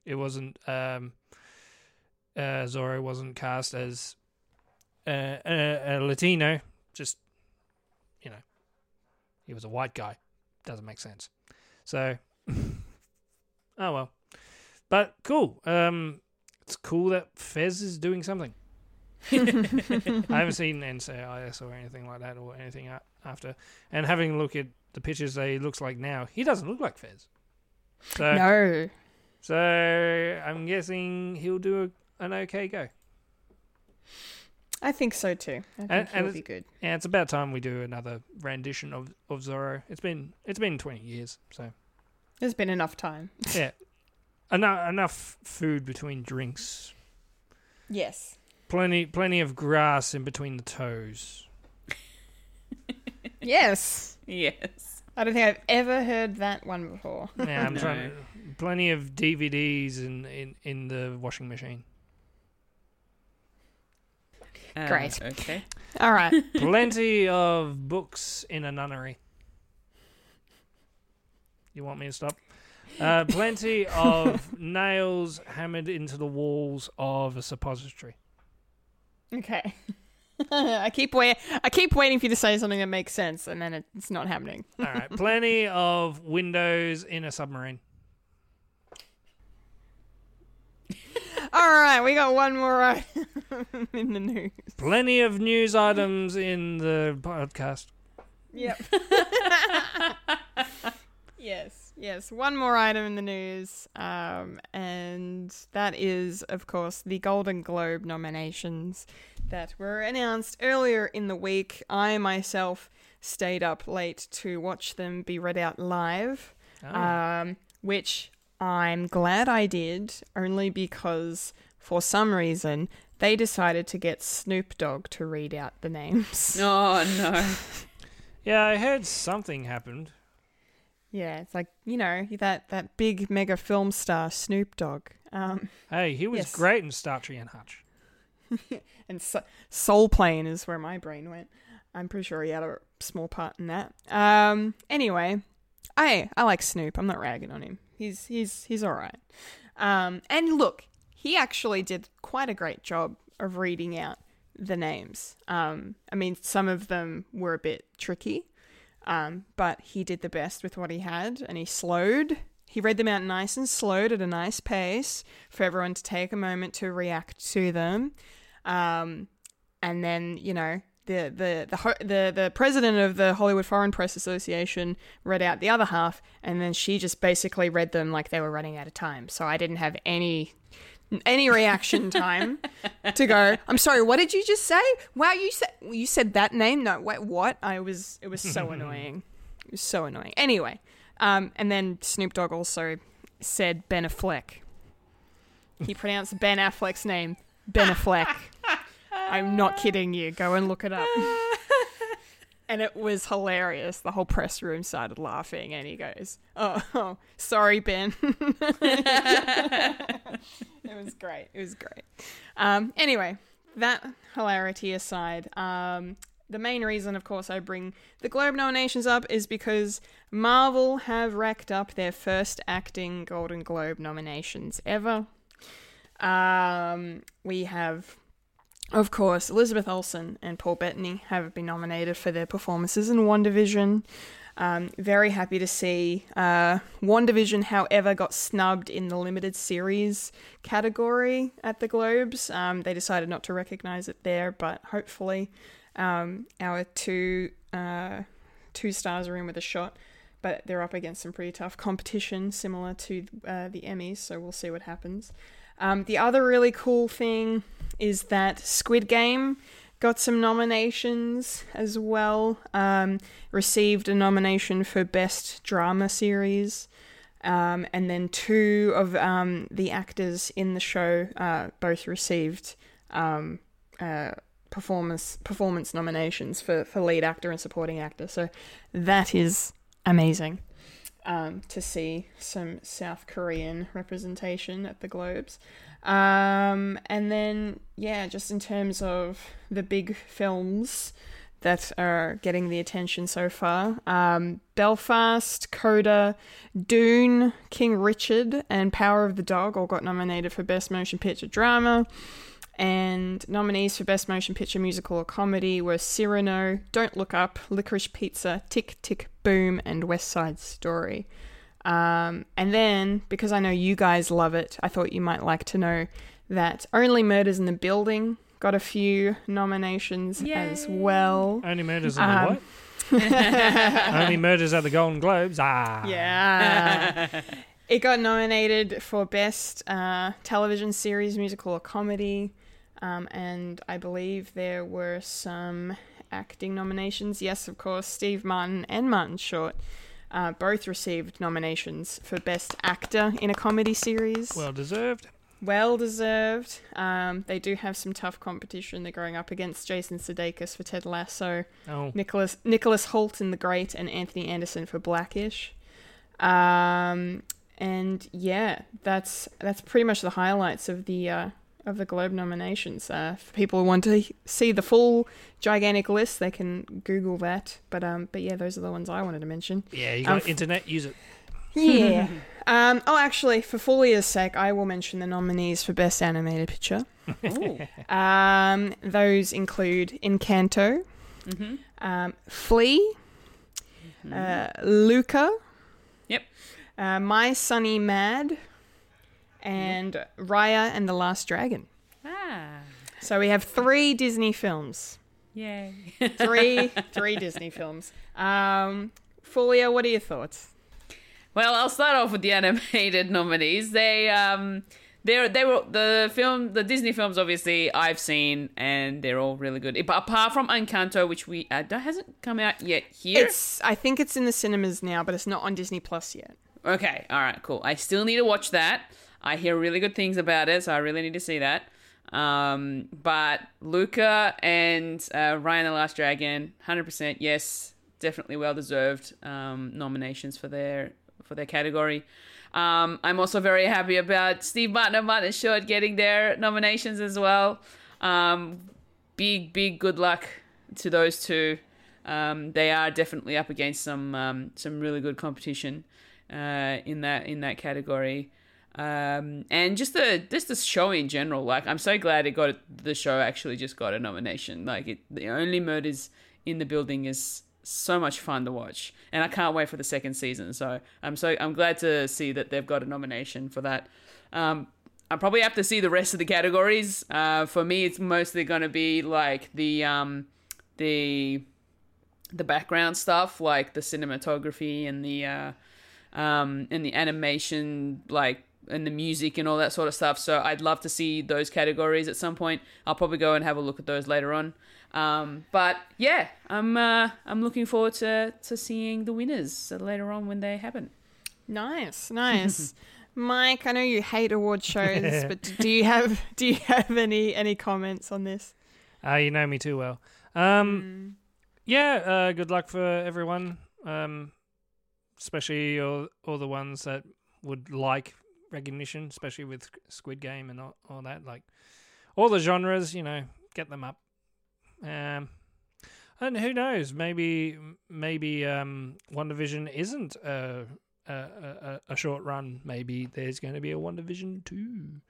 it wasn't um, uh, Zorro wasn't cast as uh, a, a Latino, just you know, he was a white guy. Doesn't make sense. So, oh well. But cool. Um, it's cool that Fez is doing something. I haven't seen NCIS or anything like that or anything after. And having a look at the pictures that he looks like now, he doesn't look like Fez. So, No. so I'm guessing he'll do a, an okay go. I think so too. I think And- he'll and be good. Yeah, it's about time we do another rendition of, of Zorro. It's been it's been 20 years, so There's been enough time. yeah, enough enough food between drinks, Yes. plenty plenty of grass in between the toes. Yes. Yes. I don't think I've ever heard that one before. Yeah, I'm No. trying. Plenty of DVDs in, in in the washing machine. Uh, Great. Okay. All right. Plenty of books in a nunnery. You want me to stop? Uh, plenty of nails hammered into the walls of a suppository. Okay. I keep wait. I keep waiting for you to say something that makes sense, and then it's not happening. All right, plenty of windows in a submarine. All right, we got one more item in the news. Plenty of news items in the podcast. Yep. yes, yes. One more item in the news, um, and that is, of course, the Golden Globe nominations that were announced earlier in the week. I myself stayed up late to watch them be read out live, Oh. um, which I'm glad I did, only because for some reason they decided to get Snoop Dogg to read out the names. Oh no. Yeah, I heard something happened. Yeah, it's like you know that that big mega film star Snoop Dogg. Um, Hey, he was Yes. great in Starsky and Hutch. and so- Soul Plane is where my brain went. I'm pretty sure he had a small part in that. Um, anyway, I I like Snoop. I'm not ragging on him. He's he's he's all right. Um, and look, he actually did quite a great job of reading out the names. Um, I mean, some of them were a bit tricky, um, but he did the best with what he had, and he slowed. He read them out nice and slowed at a nice pace for everyone to take a moment to react to them. Um, and then you know the the the the the president of the Hollywood Foreign Press Association read out the other half, and then she just basically read them like they were running out of time. So I didn't have any any reaction time to go. I'm sorry. What did you just say? Wow, you said you said that name. No, wait, what? I was. It was so annoying. It was so annoying. Anyway, um, and then Snoop Dogg also said Ben Affleck. He pronounced Ben Affleck's name Ben Affleck. I'm not kidding you. Go and look it up. and it was hilarious. The whole press room started laughing, and he goes, "Oh, oh sorry, Ben." it was great. It was great. Um, anyway, that hilarity aside, um, the main reason, of course, I bring the Globe nominations up is because Marvel have racked up their first acting Golden Globe nominations ever. Um, we have, of course, Elizabeth Olsen and Paul Bettany have been nominated for their performances in WandaVision. Um, very happy to see. Uh, WandaVision, however, got snubbed in the limited series category at the Globes. Um, they decided not to recognize it there, but hopefully, um, our two uh, two stars are in with a shot. But they're up against some pretty tough competition, similar to uh, the Emmys. So we'll see what happens. Um, the other really cool thing is that Squid Game got some nominations as well. Um, received a nomination for Best Drama Series. Um, and then two of um, the actors in the show uh, both received um, uh, performance performance nominations for, for lead actor and supporting actor. So that is amazing um, to see some South Korean representation at the Globes. Um, and then, yeah, just in terms of the big films that are getting the attention so far um, Belfast, Coda, Dune, King Richard, and Power of the Dog all got nominated for Best Motion Picture Drama. And nominees for Best Motion Picture Musical or Comedy were Cyrano, Don't Look Up, Licorice Pizza, Tick Tick Boom, and West Side Story. Um, and then, because I know you guys love it, I thought you might like to know that Only Murders in the Building got a few nominations as well. Only murders in Um, the what? Only murders at the Golden Globes. Ah. Yeah. it got nominated for Best uh, Television Series, Musical, or Comedy. Um, and I believe there were some acting nominations. Yes, of course, Steve Martin and Martin Short uh, both received nominations for Best Actor in a Comedy Series. Well deserved. Well deserved. Um, they do have some tough competition. They're going up against Jason Sudeikis for Ted Lasso, Oh. Nicholas Nicholas Hoult in The Great, and Anthony Anderson for Blackish. Um, and yeah, that's that's pretty much the highlights of the uh, of the Globe nominations. Uh, for people who want to see the full gigantic list, they can Google that. But um, but yeah, those are the ones I wanted to mention. Yeah, you Um, got internet, use it. yeah. um, oh, actually, for Folia's sake, I will mention the nominees for Best Animated Picture. Um, those include Encanto, Mm-hmm. um, Flee, uh, Luca, Yep. uh, My Sunny Maad, and Raya and the Last Dragon. Ah. So we have three Disney films. Yay. Three, three Disney films. Um, Folia, what are your thoughts? Well, I'll start off with the animated nominees. They um they they were the film the Disney films obviously I've seen and they're all really good. But apart from Encanto, which we uh, that hasn't come out yet here. It's, I think it's in the cinemas now, but it's not on Disney Plus yet. Okay, all right, cool. I still need to watch that. I hear really good things about it, so I really need to see that. Um, but Luca and uh, Raya and the Last Dragon, hundred percent yes. definitely well deserved um, nominations for their for their category. Um, I'm also very happy about Steve Martin and Martin Short getting their nominations as well. Um, big big good luck to those two. Um, they are definitely up against some um, some really good competition uh, in that in that category. Um, and just the just the show in general, like I'm so glad it got the show actually just got a nomination. Like it, the only murders in the building is so much fun to watch, and I can't wait for the second season. So I'm so I'm glad to see that they've got a nomination for that. Um, I probably have to see the rest of the categories. Uh, for me, it's mostly going to be like the um, the the background stuff, like the cinematography and the uh, um, and the animation, like and the music and all that sort of stuff. So I'd love to see those categories at some point. I'll probably go and have a look at those later on. Um, but yeah, I'm uh, I'm looking forward to to seeing the winners later on when they happen. Nice, nice. Mike, I know you hate award shows, but do you have do you have any any comments on this? Uh, you know me too well. Um, yeah, uh, good luck for everyone, um, especially all, all the ones that would like recognition, especially with Squid Game and all, all that. Like all the genres, you know, get them up. Um, and who knows? Maybe maybe um, WandaVision isn't a, a a a short run. Maybe there's going to be a WandaVision two.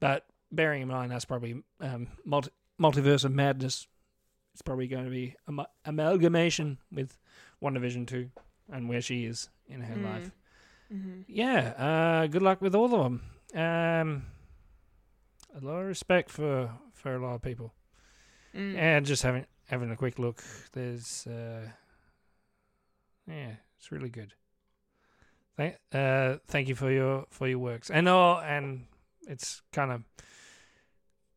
But bearing in mind that's probably um, multi- multiverse of madness. It's probably going to be am- amalgamation with WandaVision two and where she is in her Mm. life. Mm-hmm. Yeah, uh, good luck with all of them. Um, a lot of respect for, for a lot of people. Mm. And just having having a quick look, there's uh, yeah, it's really good. Thank uh, thank you for your for your works. And oh, and it's kind of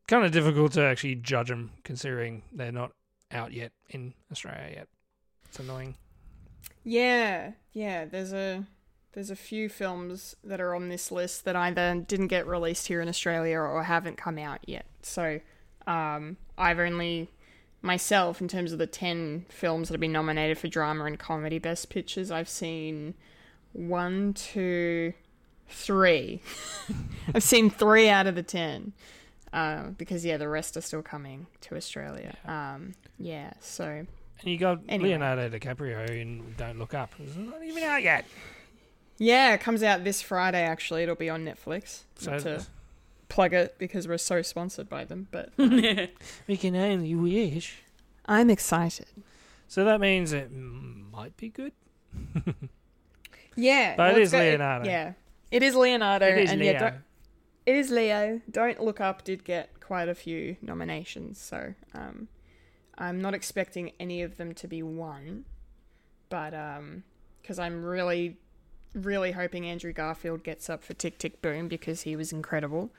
kind of difficult to actually judge them considering they're not out yet in Australia yet. It's annoying. Yeah, yeah. There's a there's a few films that are on this list that either didn't get released here in Australia or haven't come out yet. So um, I've only myself, in terms of the ten films that have been nominated for drama and comedy best pictures, I've seen one, two, three. I've seen three out of the ten. Uh, because yeah, the rest are still coming to Australia. Um, yeah, so And you got Anyway. Leonardo DiCaprio in Don't Look Up. It's not even out yet. Yeah, it comes out this Friday. Actually, it'll be on Netflix. So- Not to plug it because we're so sponsored by them, but We can only wish. I'm excited. So that means it might be good. Yeah, But well, it's is got- Leonardo. yeah, it is Leonardo. It is and Leo. Yeah, it is Leo. Don't look up. Did get quite a few nominations, so um, I'm not expecting any of them to be won, but um, because I'm really, really hoping Andrew Garfield gets up for Tick Tick Boom because he was incredible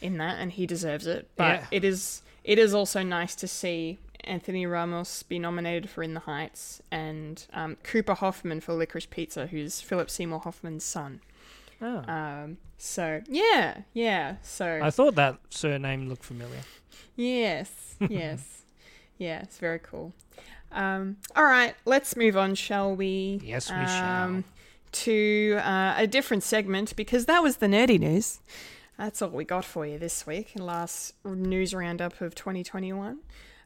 in that and he deserves it. But Yeah. it is it is also nice to see Anthony Ramos be nominated for In the Heights and um, Cooper Hoffman for Licorice Pizza, who's Philip Seymour Hoffman's son. Oh. Um, so yeah, yeah. So I thought that surname looked familiar. Yes, yes, yeah. It's very cool. Um, all right, let's move on, shall we? Yes, we um, To uh, a different segment because that was the nerdy news. That's all we got for you this week. Last news roundup of 2021.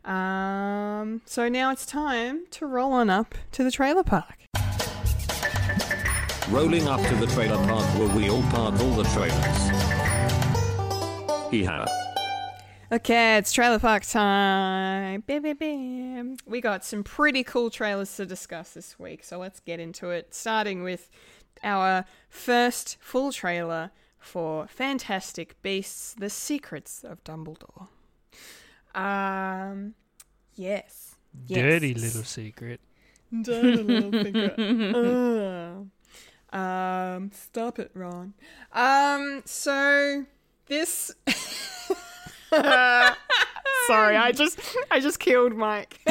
Um, so now it's time to roll on up to the trailer park. Rolling up to the trailer park where we all park all the trailers. Yeah. Okay, it's trailer park time. Bam, bam, bam. We got some pretty cool trailers to discuss this week, so let's get into it. Starting with our first full trailer for Fantastic Beasts: The Secrets of Dumbledore. Um, yes, yes. Dirty little secret. Dirty little secret. Uh, um, stop it, Ron. Um, so this. Sorry, I just I just killed Mike.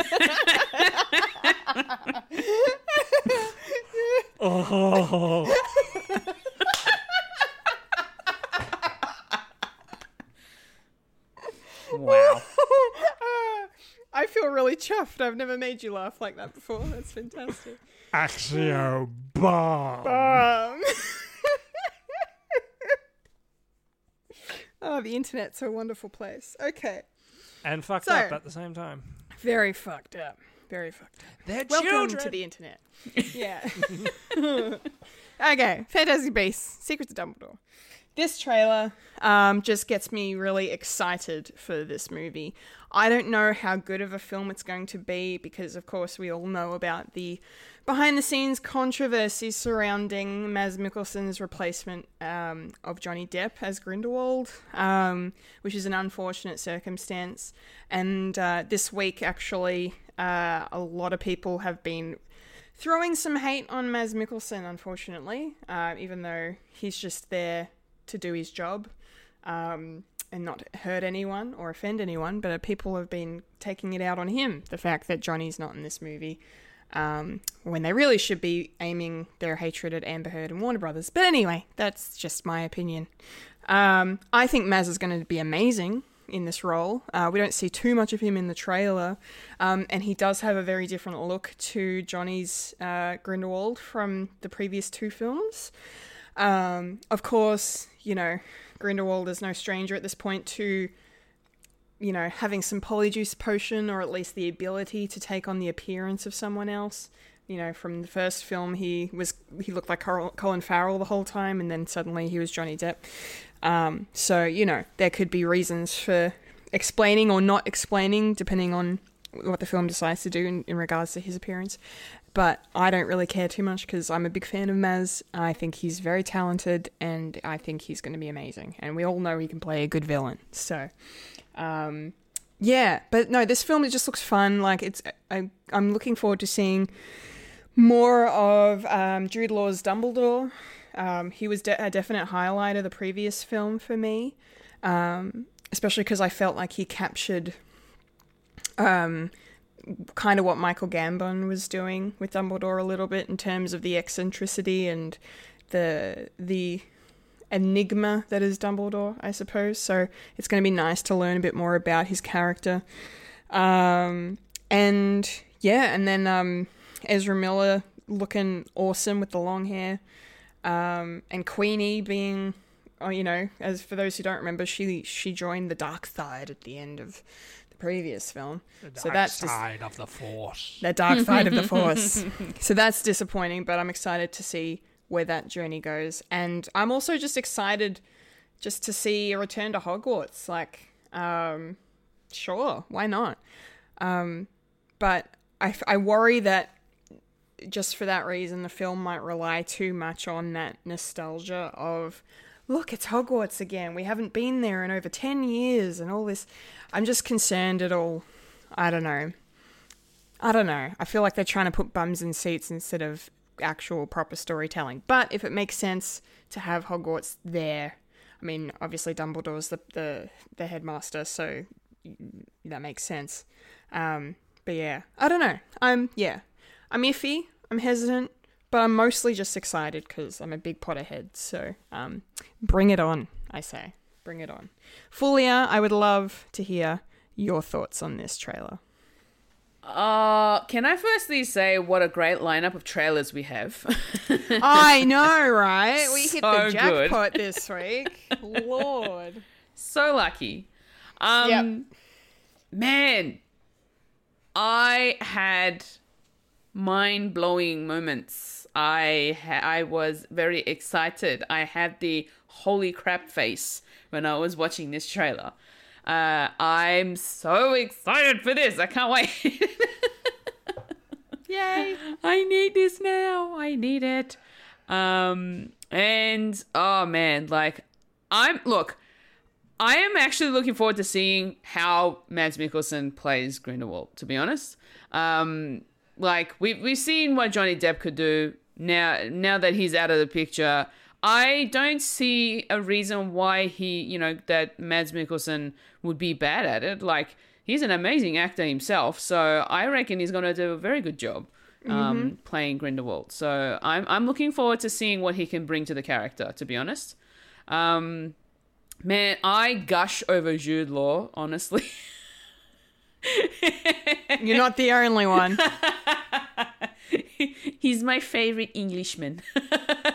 Oh. Wow. I feel really chuffed. I've never made you laugh like that before. That's fantastic. Axio bomb. Um. Oh, the internet's a wonderful place. Okay. And fucked So- up at the same time. Very fucked up. Very fucked up. They're Welcome children. to the internet. Yeah. okay, Fantastic Beasts, Secrets of Dumbledore. This trailer um, just gets me really excited for this movie. I don't know how good of a film it's going to be because, of course, we all know about the behind the scenes controversy surrounding Mads Mikkelsen's replacement um, of Johnny Depp as Grindelwald, um, which is an unfortunate circumstance. And uh, this week, actually, uh, a lot of people have been throwing some hate on Mads Mikkelsen, unfortunately, uh, even though he's just there to do his job um, and not hurt anyone or offend anyone. But people have been taking it out on him, the fact that Johnny's not in this movie, um, when they really should be aiming their hatred at Amber Heard and Warner Brothers. But anyway, that's just my opinion. Um, I think Mads is going to be amazing in this role. Uh, we don't see too much of him in the trailer, um, and he does have a very different look to Johnny's uh, Grindelwald from the previous two films. Um, of course, you know, Grindelwald is no stranger at this point to, you know, having some polyjuice potion or at least the ability to take on the appearance of someone else. You know, from the first film, he was he looked like Colin Farrell the whole time, and then suddenly he was Johnny Depp. Um, so you know, there could be reasons for explaining or not explaining, depending on what the film decides to do in, in regards to his appearance. But I don't really care too much because I'm a big fan of Mads. I think he's very talented, and I think he's going to be amazing. And we all know he can play a good villain. So, um, yeah. But no, this film it just looks fun. Like it's, I, I'm looking forward to seeing more of um, Jude Law's Dumbledore. Um, he was de- a definite highlight of the previous film for me, um, especially because I felt like he captured um, kind of what Michael Gambon was doing with Dumbledore a little bit in terms of the eccentricity and the the enigma that is Dumbledore, I suppose. So it's going to be nice to learn a bit more about his character. Um, and yeah, and then um, Ezra Miller looking awesome with the long hair. Um, and Queenie being, oh, you know, as for those who don't remember, she she joined the dark side at the end of the previous film. The so dark that's dis- side of the force. the dark side of the force. So that's disappointing, but I'm excited to see where that journey goes. And I'm also just excited just to see a return to Hogwarts. Like, um, sure, why not? Um, but I, I worry that just for that reason, the film might rely too much on that nostalgia of, look, it's Hogwarts again. We haven't been there in over 10 years and all this. I'm just concerned at all. I don't know. I don't know. I feel like they're trying to put bums in seats instead of actual proper storytelling. But if it makes sense to have Hogwarts there, I mean, obviously Dumbledore's the the, the headmaster, so that makes sense. Um, but yeah, I don't know. I'm yeah, I'm iffy. I'm hesitant, but I'm mostly just excited because I'm a big Potterhead. So um, bring it on, I say. Bring it on. Fulia, I would love to hear your thoughts on this trailer. Uh, can I firstly say what a great lineup of trailers we have? I know, right? We hit So the good. jackpot this week. Lord. so lucky. Um, Yep. man, I had mind blowing moments. I ha- I was very excited. I had the holy crap face when I was watching this trailer. Uh, I'm so excited for this. I can't wait. Yay. I need this now. I need it. Um, and oh man, like I'm look, I am actually looking forward to seeing how Mads Mikkelsen plays Grindelwald. To be honest, um, like we've we've seen what Johnny Depp could do. Now, now that he's out of the picture, I don't see a reason why he, you know, that Mads Mikkelsen would be bad at it. Like he's an amazing actor himself, so I reckon he's going to do a very good job um, playing Grindelwald. So I'm I'm looking forward to seeing what he can bring to the character. To be honest, um, man, I gush over Jude Law. Honestly, You're not the only one. He's my favorite Englishman.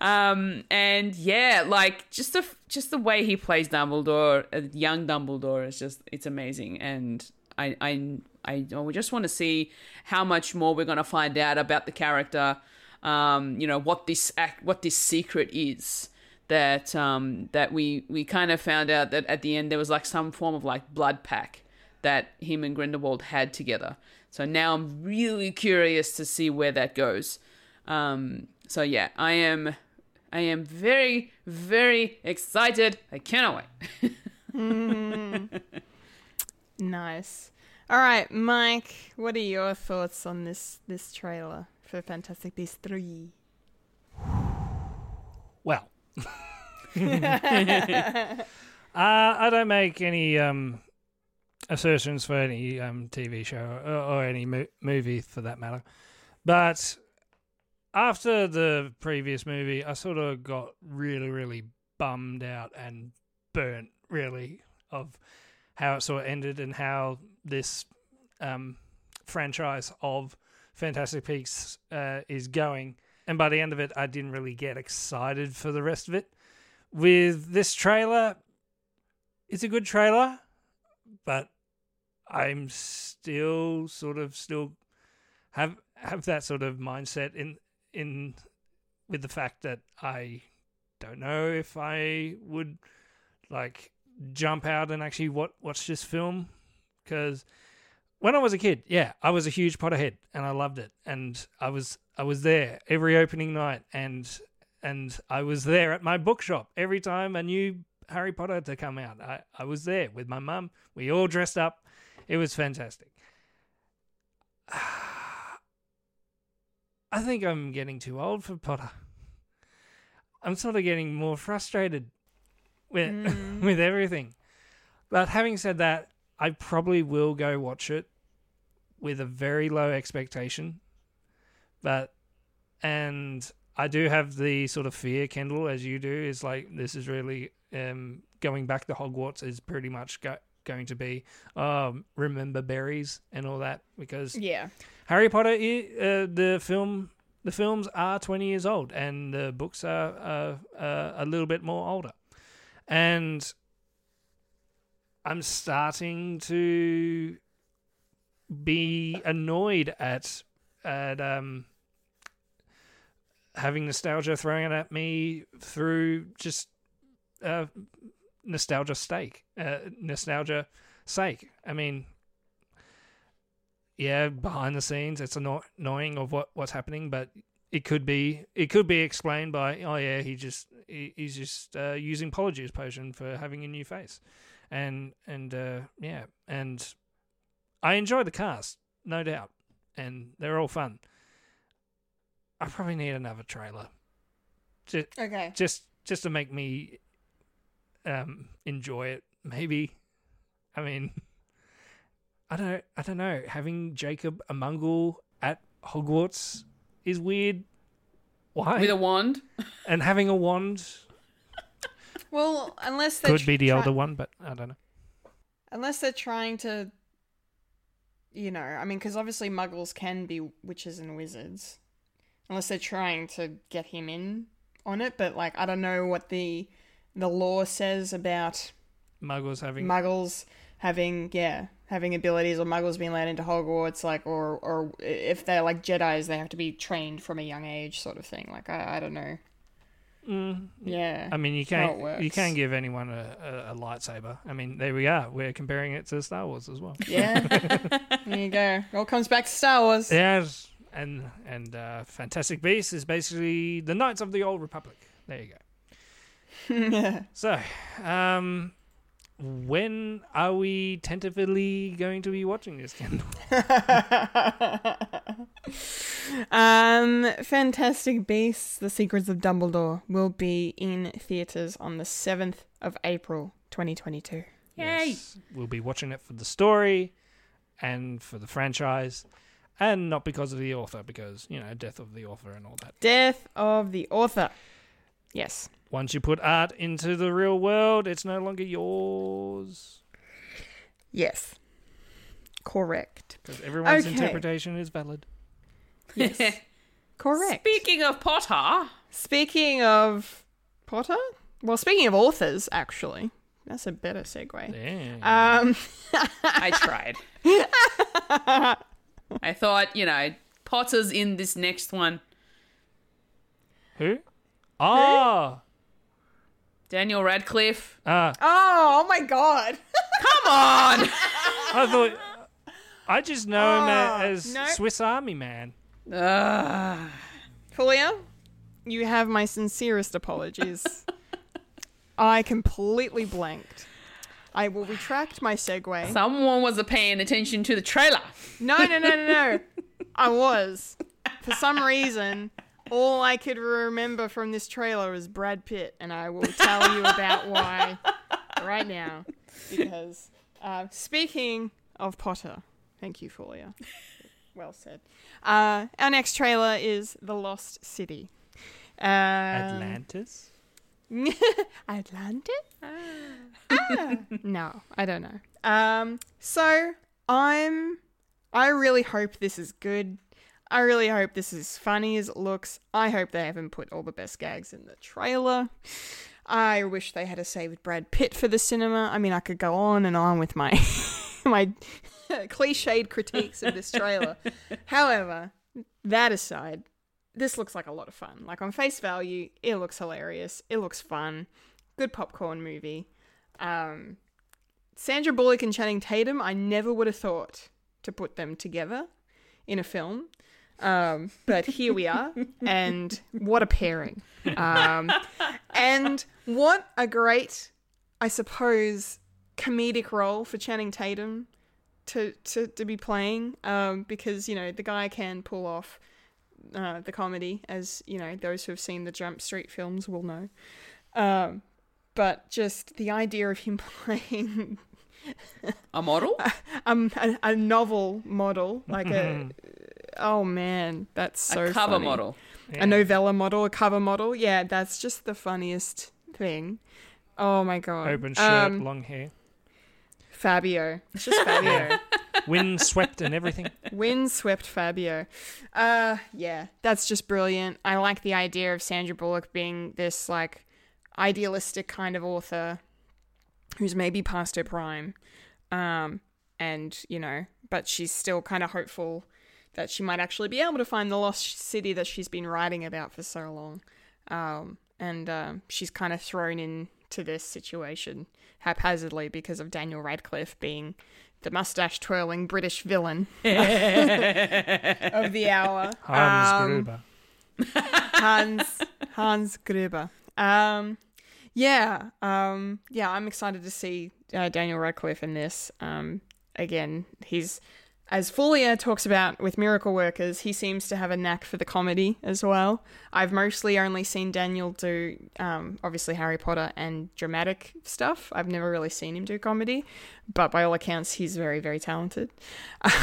um, and yeah, like just the just the way he plays Dumbledore, uh, young Dumbledore, is just it's amazing. And I I I, I just want to see how much more we're gonna find out about the character. Um, you know what this act, what this secret is that um that we we kind of found out that at the end there was like some form of like blood pack that him and Grindelwald had together. So now I'm really curious to see where that goes. Um, so yeah, I am, I am very, very excited. I cannot wait. Nice. All right, Mike. What are your thoughts on this this trailer for Fantastic Beasts three? Well, uh, I don't make any um, assertions for any um, TV show or, or any mo- movie for that matter. But after the previous movie, I sort of got really, really bummed out and burnt, really, of how it sort of ended and how this um, franchise of Fantastic Beasts uh, is going. And by the end of it, I didn't really get excited for the rest of it. With this trailer, it's a good trailer, but I'm still sort of still have have that sort of mindset in in with the fact that I don't know if I would like jump out and actually watch watch this film because when I was a kid, yeah, I was a huge Potterhead and I loved it, and I was I was there every opening night, and and I was there at my bookshop every time a new Harry Potter to come out. I, I was there with my mum. We all dressed up. It was fantastic. I think I'm getting too old for Potter. I'm sort of getting more frustrated with with everything. But having said that, I probably will go watch it with a very low expectation. But and I do have the sort of fear, Kendall, as you do, is like this is really um, going back to Hogwarts is pretty much go- going to be um, remember berries and all that because Yeah. Harry Potter, uh, the film, the films are twenty years old, and the books are uh, uh, a little bit more older, and I'm starting to be annoyed at at um having nostalgia thrown at me through just uh nostalgia stake uh nostalgia sake i mean yeah, behind the scenes, it's annoying of what what's happening, but it could be it could be explained by oh yeah, he just he, he's just uh, using Polyjuice potion for having a new face, and and uh, yeah, and I enjoy the cast, no doubt, and they're all fun. I probably need another trailer, just Okay. just just to make me um enjoy it. Maybe, I mean. I don't I don't know. Having Jacob a Muggle at Hogwarts is weird. Why? With a wand. and having a wand Well, unless they could be the try- older one, but I don't know. unless they're trying to, you know, I mean, because obviously Muggles can be witches and wizards, unless they're trying to get him in on it. But like, I don't know what the the law says about Muggles having Muggles having yeah having abilities or Muggles being let into Hogwarts, like or or if they're like Jedi's, they have to be trained from a young age, sort of thing. Like I I don't know. Mm, Yeah. I mean, you can't you can give anyone a, a, a lightsaber. I mean, there we are. We're comparing it to Star Wars as well. Yeah. there you go. It all comes back to Star Wars. Yes, and and uh, Fantastic Beasts is basically the Knights of the Old Republic. There you go. yeah. So, um, when are we tentatively going to be watching this, Kendall? um, Fantastic Beasts: The Secrets of Dumbledore will be in theaters on the seventh of April, twenty twenty two. Yay! We'll be watching it for the story and for the franchise, and not because of the author, because you know, death of the author and all that. Death of the author. Yes. Once you put art into the real world, it's no longer yours. Yes. Correct. Because everyone's Okay. interpretation is valid. Yes. Correct. Speaking of Potter, Speaking of Potter, well, speaking of authors, actually, that's a better segue. Damn. Um, I tried. I thought, you know, Potter's in this next one. Who? Ah. Daniel Radcliffe. Ah. oh, oh my god. Come on! I thought. I just know him Oh, as no. Swiss Army Man. Ugh. Fulia, you have my sincerest apologies. I completely blanked. I will retract my segue. Someone wasn't paying attention to the trailer. No, no, no, no, no. I was. For some reason, all I could remember from this trailer was Brad Pitt, and I will tell you about why right now. Because, uh, speaking of Potter, thank you, Fulia. Well said. Uh, our next trailer is The Lost City. Uh, Atlantis? Atlantis? Ah. no, I don't know. Um, so I'm. I really hope this is good. I really hope this is funny as it looks. I hope they haven't put all the best gags in the trailer. I wish they had a saved Brad Pitt for the cinema. I mean, I could go on and on with my my cliched critiques of this trailer. However, that aside, this looks like a lot of fun. Like on face value, it looks hilarious. It looks fun. Good popcorn movie. Um, Sandra Bullock and Channing Tatum, I never would have thought to put them together in a film. Um, but here we are, and what a pairing. Um, and what a great, I suppose, comedic role for Channing Tatum to, to, to be playing um, because, you know, the guy can pull off uh, the comedy, as, you know, those who have seen the Jump Street films will know. Um, but just the idea of him playing A model? um, a, a novel model, like a. Oh man, that's so a cover funny. model. A novella model, a cover model. Yeah, that's just the funniest thing. Oh my god. Open shirt, Um, long hair. Fabio. It's just Fabio. Wind swept and everything. Windswept Fabio. Uh, yeah, that's just brilliant. I like the idea of Sandra Bullock being this like idealistic kind of author who's maybe past her prime, um, and you know, but she's still kind of hopeful that she might actually be able to find the lost city that she's been writing about for so long. Um, and um, she's kind of thrown into this situation haphazardly because of Daniel Radcliffe being the mustache twirling British villain of the hour. Hans Um, Gruber. Hans Hans Gruber. Um, yeah, um, yeah, I'm excited to see uh, Daniel Radcliffe in this. Um, again, he's as Fulia talks about with Miracle Workers, he seems to have a knack for the comedy as well. I've mostly only seen Daniel do, um, obviously Harry Potter and dramatic stuff. I've never really seen him do comedy, but by all accounts, he's very, very talented.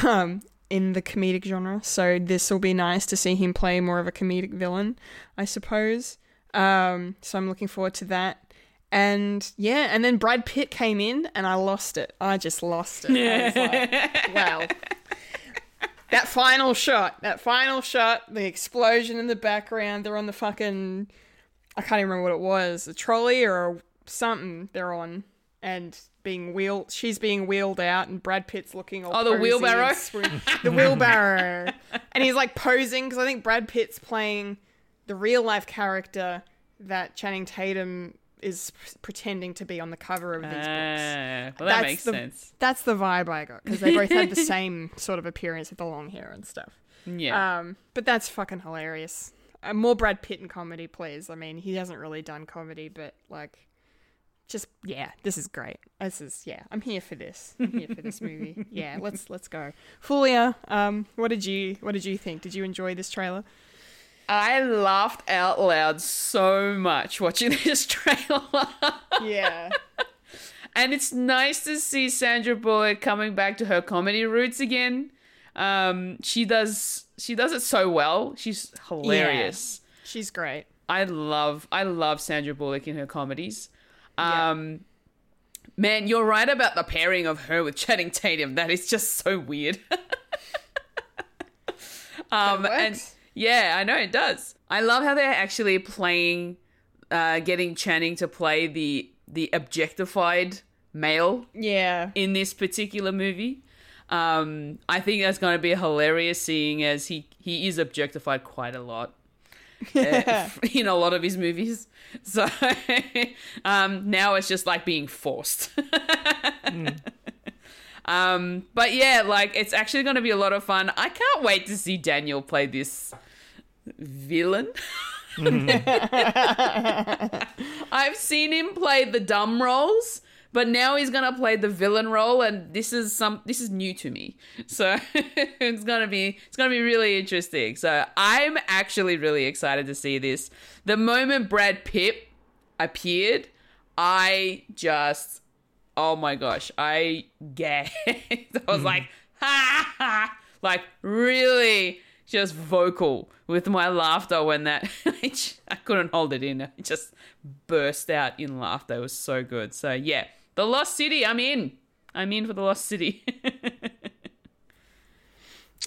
Um, in the comedic genre. So this will be nice to see him play more of a comedic villain, I suppose. Um, so I'm looking forward to that. And yeah, and then Brad Pitt came in and I lost it. I just lost it. Was like, wow. That final shot, that final shot, the explosion in the background, they're on the fucking I can't even remember what it was, a trolley or something they're on and being wheeled she's being wheeled out and Brad Pitt's looking all Oh, the wheelbarrow? the wheelbarrow and he's like posing because I think Brad Pitt's playing the real life character that Channing Tatum is pretending to be on the cover of these books. Ah, well, that That's makes the- sense. That's the vibe I got because they both had the same sort of appearance with the long hair and stuff. Yeah. Um, but that's fucking hilarious. Uh, more Brad Pitt in comedy, please. I mean, he hasn't really done comedy, but like, just yeah, this is great. This is yeah, I'm here for this. I'm here for this movie. Yeah, let's let's go. Fulia, um, what did you what did you think? Did you enjoy this trailer? I laughed out loud so much watching this trailer. Yeah, and it's nice to see Sandra Bullock coming back to her comedy roots again. Um, she does she does it so well. She's hilarious. she's great. I love I love Sandra Bullock in her comedies. Um, man, you're right about the pairing of her with Channing Tatum. That is just so weird. um, and. Yeah, I know it does. I love how they're actually playing, uh, getting Channing to play the the objectified male Yeah. in this particular movie. Um, I think that's going to be hilarious, seeing as he he is objectified quite a lot uh, in a lot of his movies. So um, now it's just like being forced. Um, but yeah, like it's actually going to be a lot of fun. I can't wait to see Daniel play this villain. I've seen him play the dumb roles, but now he's gonna play the villain role, and this is some this is new to me. So it's gonna be it's gonna be really interesting. So I'm actually really excited to see this. The moment Brad Pitt appeared, I just oh my gosh, I gagged. I was like, ha ha, like really just vocal with my laughter when that I couldn't hold it in. I just burst out in laughter. It was so good. So yeah, the Lost City. I'm in. I'm in for the Lost City.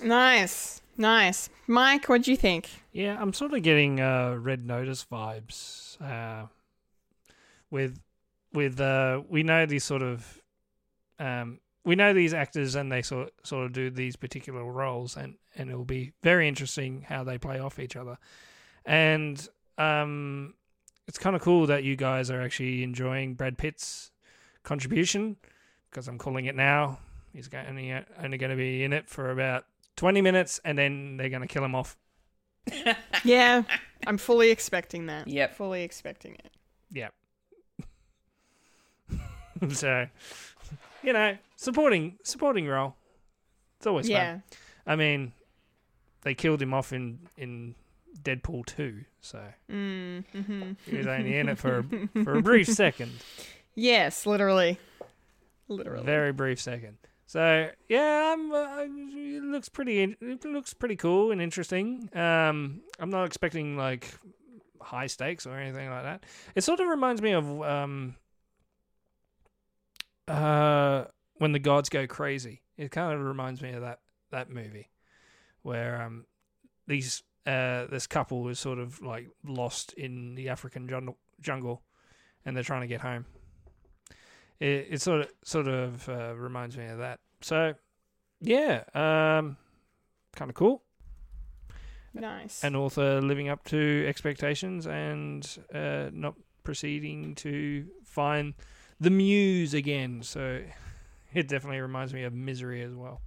Nice. Nice. Mike, what do you think? Yeah, I'm sort of getting uh, Red Notice vibes. Uh, with with uh, we know these sort of um, we know these actors and they sort sort of do these particular roles and and it will be very interesting how they play off each other. And um, it's kind of cool that you guys are actually enjoying Brad Pitt's contribution because I'm calling it now. He's only only going to be in it for about 20 minutes and then they're going to kill him off. Yeah, I'm fully expecting that. Yep. Fully expecting it. Yeah. so, you know, supporting supporting role. It's always Yeah. fun. I mean, they killed him off in in Deadpool 2, so Mm, hmm he was only in it for a, for a brief second. Yes, literally. Literally. Very brief second. So, yeah, I'm uh, it looks pretty it looks pretty cool and interesting. Um I'm not expecting like high stakes or anything like that. It sort of reminds me of um uh when the gods go crazy. It kind of reminds me of that that movie where um these uh this couple is sort of like lost in the African jungle jungle and they're trying to get home. It it sort of sort of uh, reminds me of that. So yeah, um kind of cool Nice. an author living up to expectations and uh, not proceeding to find the muse again. So it definitely reminds me of Misery as well,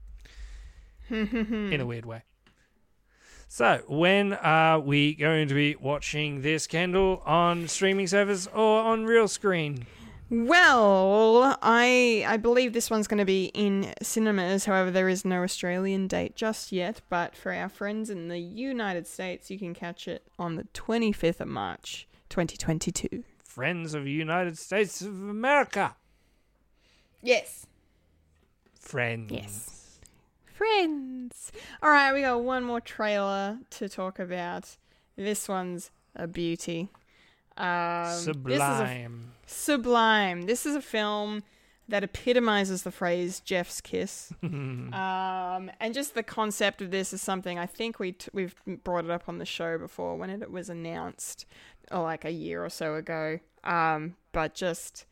in a weird way. So, when are we going to be watching this Kendall on streaming service or on real screen? Well, I I believe this one's going to be in cinemas. However, there is no Australian date just yet. But for our friends in the United States, you can catch it on the 25th of March, 2022. Friends of the United States of America. Yes. Friends. Yes. Friends. All right, we got one more trailer to talk about. This one's a beauty. Um, This is a Sublime. Sublime. This is a film that epitomizes the phrase Jeff's kiss. um, and just the concept of this is something I think we t- we've brought it up on the show before when it was announced, or like a year or so ago. Um, but just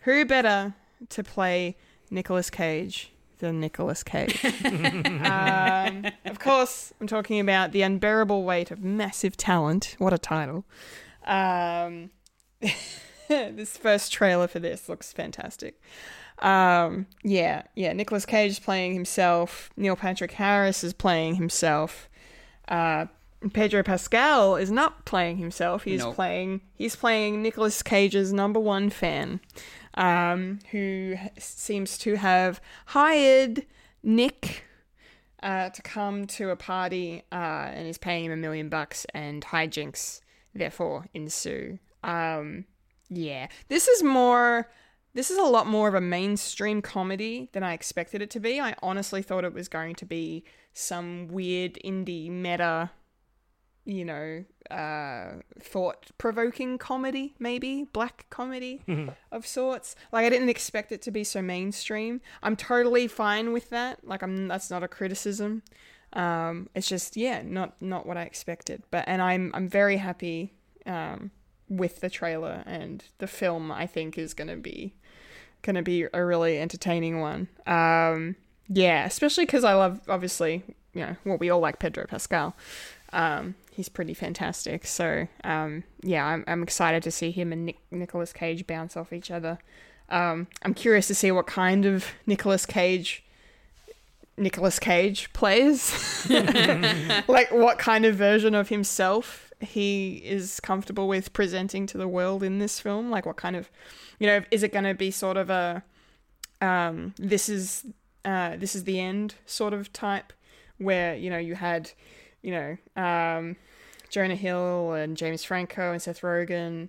who better to play Nicolas Cage than Nicolas Cage? um, of course, I'm talking about the unbearable weight of massive talent. What a title! Um, this first trailer for this looks fantastic. Um, yeah, yeah. Nicolas Cage is playing himself. Neil Patrick Harris is playing himself. Uh, Pedro Pascal is not playing himself. He's Nope. playing. He's playing Nicolas Cage's number one fan, um, who seems to have hired Nick uh, to come to a party uh, and is paying him a million bucks, and hijinks therefore ensue. Um, yeah, this is more. This is a lot more of a mainstream comedy than I expected it to be. I honestly thought it was going to be some weird indie meta, you know, uh, thought provoking comedy, maybe black comedy of sorts. Like I didn't expect it to be so mainstream. I'm totally fine with that. Like I'm that's not a criticism. Um, it's just yeah, not not what I expected. But and I'm I'm very happy um, with the trailer and the film. I think is gonna be gonna be a really entertaining one. Um, yeah, especially because I love obviously you know what we all like Pedro Pascal. Um, he's pretty fantastic. So um, yeah, I'm I'm excited to see him and Nick, Nicolas Cage bounce off each other. Um, I'm curious to see what kind of Nicolas Cage Nicolas Cage plays. like what kind of version of himself he is comfortable with presenting to the world in this film. Like what kind of you know, is it gonna be sort of a um this is uh this is the end sort of type where, you know, you had, you know, um Jonah Hill and James Franco and Seth Rogen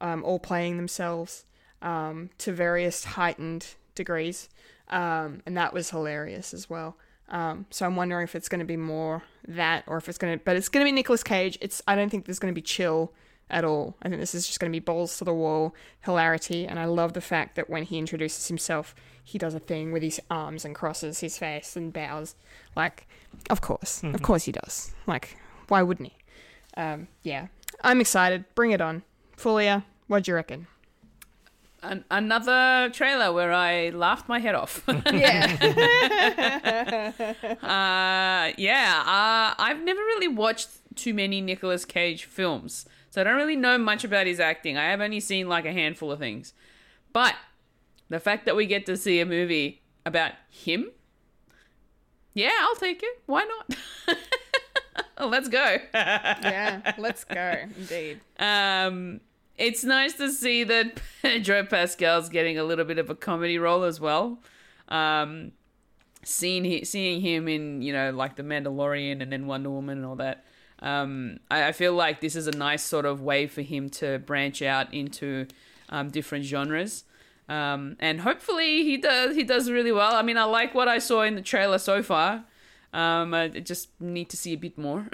um, all playing themselves um, to various heightened degrees um, and that was hilarious as well. Um, so I'm wondering if it's going to be more that, or if it's going to, but it's going to be Nicolas Cage. It's I don't think there's going to be chill at all. I think this is just going to be balls to the wall hilarity, and I love the fact that when he introduces himself, he does a thing with his arms and crosses his face and bows. Like, of course, of course he does. Like, why wouldn't he? Um, yeah, I'm excited. Bring it on, Fulia. What do you reckon? An- another trailer where I laughed my head off. Yeah. uh, yeah, uh, I've never really watched too many Nicolas Cage films, so I don't really know much about his acting. I have only seen like a handful of things. But the fact that we get to see a movie about him, yeah, I'll take it. Why not? let's go. yeah, let's go. Indeed. Um, it's nice to see that Pedro Pascal's getting a little bit of a comedy role as well. Um, seeing he, seeing him in you know like the Mandalorian and then Wonder Woman and all that. Um, I, I feel like this is a nice sort of way for him to branch out into um, different genres. Um, and hopefully he does he does really well. I mean, I like what I saw in the trailer so far. Um, I just need to see a bit more.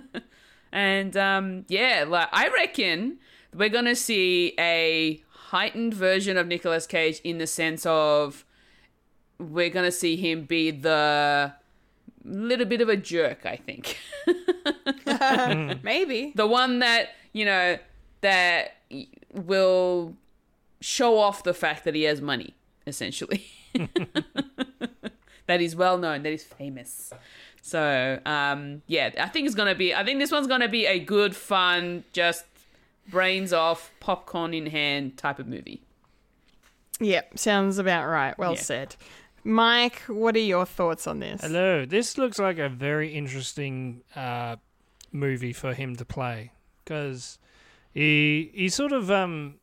and um, yeah, like I reckon we're gonna see a heightened version of Nicolas Cage in the sense of we're gonna see him be the little bit of a jerk. I think Maybe. the one that you know that will show off the fact that he has money, essentially. that he's well known, that he's famous. So, um, yeah, I think it's gonna be. I think this one's gonna be a good, fun, just brains off, popcorn in hand type of movie. Yep, sounds about right. Well Yeah. said. Mike, what are your thoughts on this? Hello. This looks like a very interesting uh, movie for him to play because he he sort of um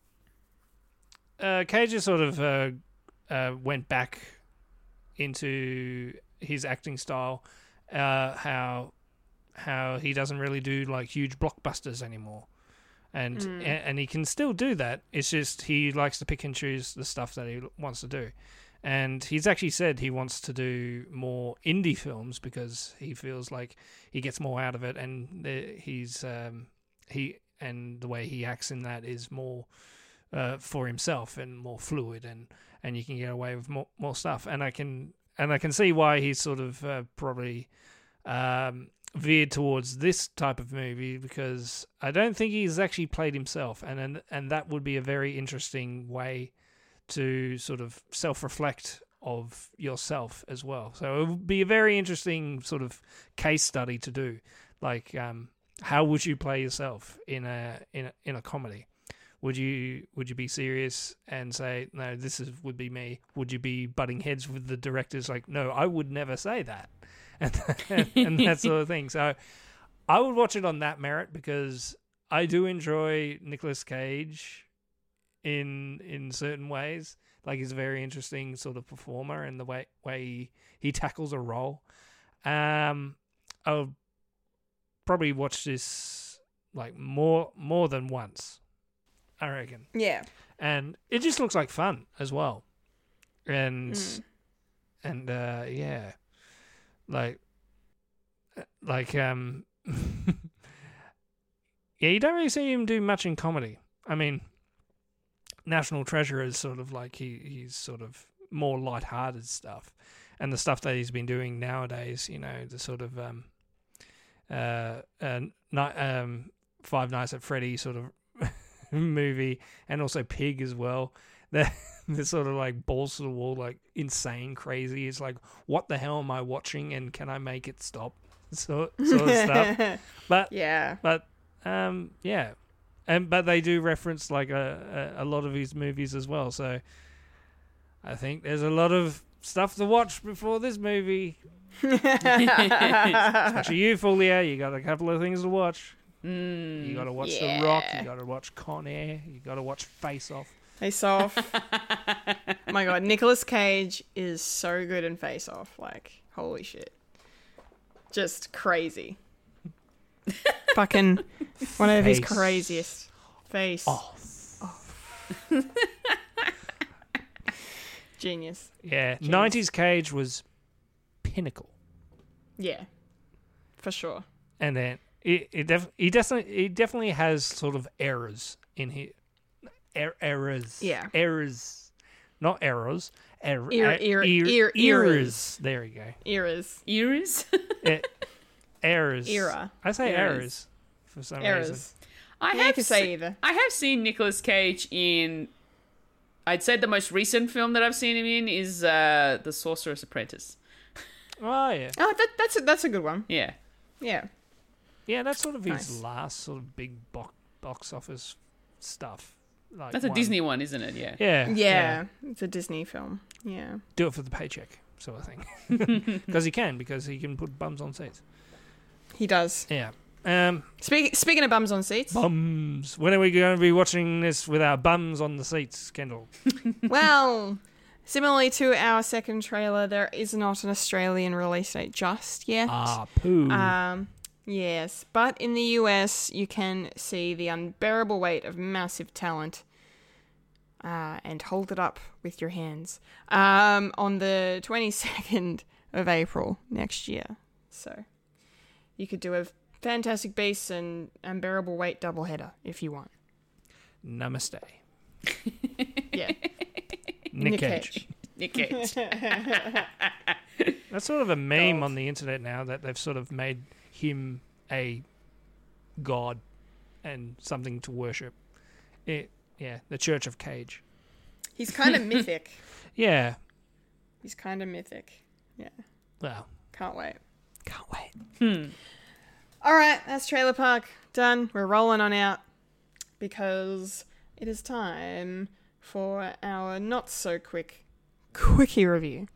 uh, Cage just sort of uh, uh, went back into his acting style. Uh, how how he doesn't really do like huge blockbusters anymore. And, Mm. and he can still do that. It's just he likes to pick and choose the stuff that he wants to do and he's actually said he wants to do more indie films because he feels like he gets more out of it, and the, he's um, he and the way he acts in that is more uh, for himself and more fluid, and and you can get away with more more stuff, and I can and I can see why he's sort of uh, probably um, veered towards this type of movie because I don't think he's actually played himself, and and, and that would be a very interesting way to sort of self-reflect of yourself as well. So it would be a very interesting sort of case study to do. Like, um, how would you play yourself in a in a, in a comedy? Would you would you be serious and say no? This is would be me. Would you be butting heads with the directors? Like, no, I would never say that, and and that sort of thing. So, I would watch it on that merit because I do enjoy Nicolas Cage in in certain ways. Like he's a very interesting sort of performer and the way way he, he tackles a role. Um, I'll probably watch this like more more than once. I reckon, Yeah. and it just looks like fun as well. And Mm. and uh, yeah, like like um. yeah, you don't really see him do much in comedy. I mean, National Treasure is sort of like he he's sort of more light-hearted stuff, and the stuff that he's been doing nowadays, you know, the sort of um, uh, uh, night, um, Five Nights at Freddy sort of movie, and also Pig as well. They're, they're sort of like balls to the wall, like insane, crazy. It's like, what the hell am I watching, and can I make it stop? Sort sort of stuff. But yeah. but um, yeah, and but they do reference like a, a a lot of his movies as well. So I think there's a lot of stuff to watch before this movie. Especially you, Fulia. You got a couple of things to watch. Mm, You got to watch The Rock. You got to watch Con Air. You got to watch Face Off. Face Off. my god, Nicolas Cage is so good in Face Off. Like, holy shit. Just crazy. Fucking one of his Face craziest. Face. Genius. Yeah, Jeez. '90s Cage was pinnacle, Yeah. For sure. and then it, it def- he definitely he definitely has sort of errors in here. Er- errors. Yeah. Errors. Not errors. Er- Ear- er- ear- ear- ear- ears. There we go. Eras. Ears. Eh, errors. Era. I say Errors. errors for some reason. I Yeah, have can say se- either. I have seen Nicolas Cage in. I'd say the most recent film that I've seen him in is uh, The Sorcerer's Apprentice. Oh yeah, Oh, that, that's a, that's a good one. Yeah. Yeah. Yeah. That's sort of his Nice. last sort of big box box office stuff. Like That's a one. Disney one, isn't it? Yeah. Yeah, Yeah. It's a Disney film. Yeah. Do it for the paycheck, sort of thing. Because he can, because he can put bums on seats. He does. Yeah. Um, Speak, speaking of bums on seats, bums. When are we going to be watching this with our bums on the seats, Kendall? well, similarly to our second trailer, there is not an Australian release date just yet. Ah, poo. Um, yes, but in the US, you can see the unbearable weight of massive talent. Uh, and hold it up with your hands um, on the 22nd of April next year. So you could do a Fantastic Beasts and Unbearable Weight doubleheader if you want. Namaste. Yeah. Nick, Nick Cage. Cage. Nick Cage. That's sort of a meme God. on the internet now that they've sort of made him a god and something to worship. It, yeah, the Church of Cage. He's kind of mythic. Yeah. He's kind of mythic. Yeah. Well, Can't wait. can't wait. Hmm. All right, that's Trailer Park done. We're rolling on out because it is time for our not so quick quickie review.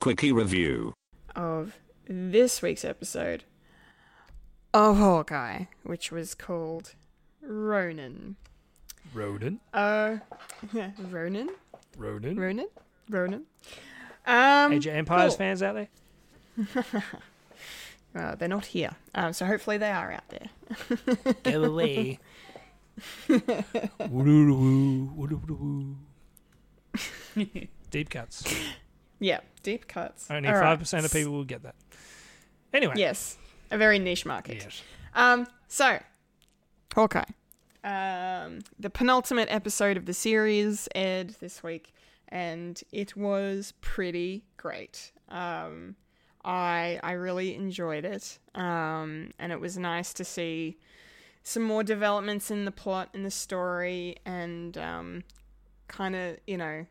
Quickie review. of this week's episode of Hawkeye, which was called Ronan. Ronan? Uh, Ronan? Ronan? Ronin? Ronin? Um, Age of Empires cool. fans out there? Uh, they're not here, um, so hopefully they are out there. Go away. Deep cuts. Yeah, deep cuts. Only All right. five percent of people will get that. Anyway. Yes, a very niche market. Yes. Um, so Hawkeye. Um, the penultimate episode of the series aired this week, and it was pretty great. Um, I I really enjoyed it. Um, and it was nice to see some more developments in the plot in the story, and um, kind of you know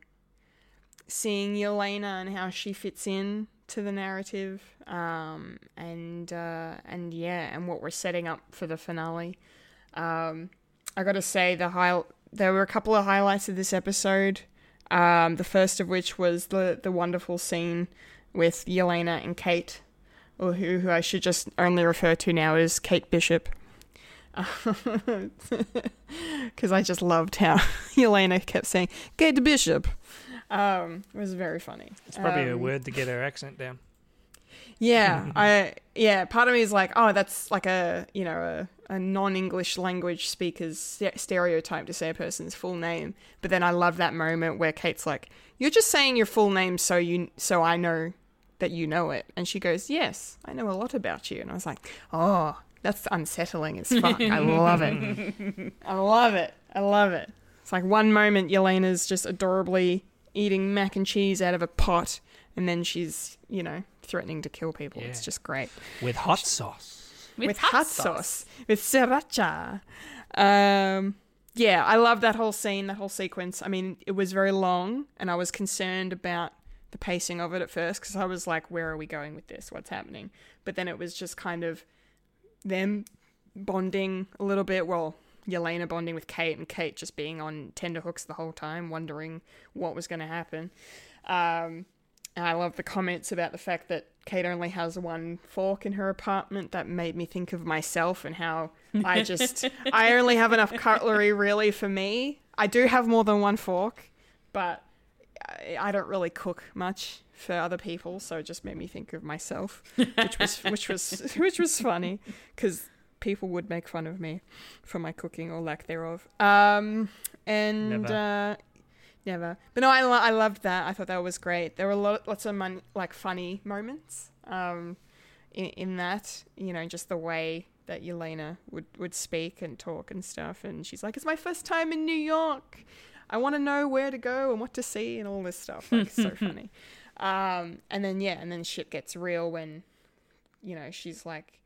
seeing Yelena and how she fits in to the narrative, um, and uh, and yeah, and what we're setting up for the finale. Um, I got to say the high there were a couple of highlights of this episode. Um, the first of which was the the wonderful scene with Yelena and Kate, or who who I should just only refer to now as Kate Bishop. Because I just loved how Yelena kept saying Kate Bishop. Um, it was very funny. It's probably a Um, word to get her accent down. yeah, I yeah. Part of me is like, oh, that's like a you know a, a non-English language speaker's st- stereotype to say a person's full name. But then I love that moment where Kate's like, "You're just saying your full name so you so I know that you know it. And she goes, Yes, I know a lot about you. And I was like, Oh, that's unsettling as fuck. I love it. I love it. I love it. It's like one moment Yelena's just adorably eating mac and cheese out of a pot, and then she's, you know, threatening to kill people. It's just great. With hot sauce. With, hot, sauce. With sriracha. Um, yeah, I love that whole scene, that whole sequence. I mean, it was very long, and I was concerned about the pacing of it at first because I was like, where are we going with this? What's happening? But then it was just kind of them bonding a little bit. Well, Yelena bonding with Kate, and Kate just being on tenterhooks the whole time, wondering what was going to happen. Um, and I love the comments about the fact that Kate only has one fork in her apartment. That made me think of myself and how I just, I only have enough cutlery really for me. I do have more than one fork, but I, I don't really cook much for other people, so it just made me think of myself, which was which was which was funny because people would make fun of me for my cooking or lack thereof. Um, and Never. uh, never. But no, I lo- I loved that. I thought that was great. There were lot, lots of mon- like funny moments. Um, in in that, you know, just the way that Yelena would would speak and talk and stuff, and she's like, "It's my first time in New York. I want to know where to go and what to see and all this stuff." Like, so funny. Um, and then yeah, and then shit gets real when, you know, she's like,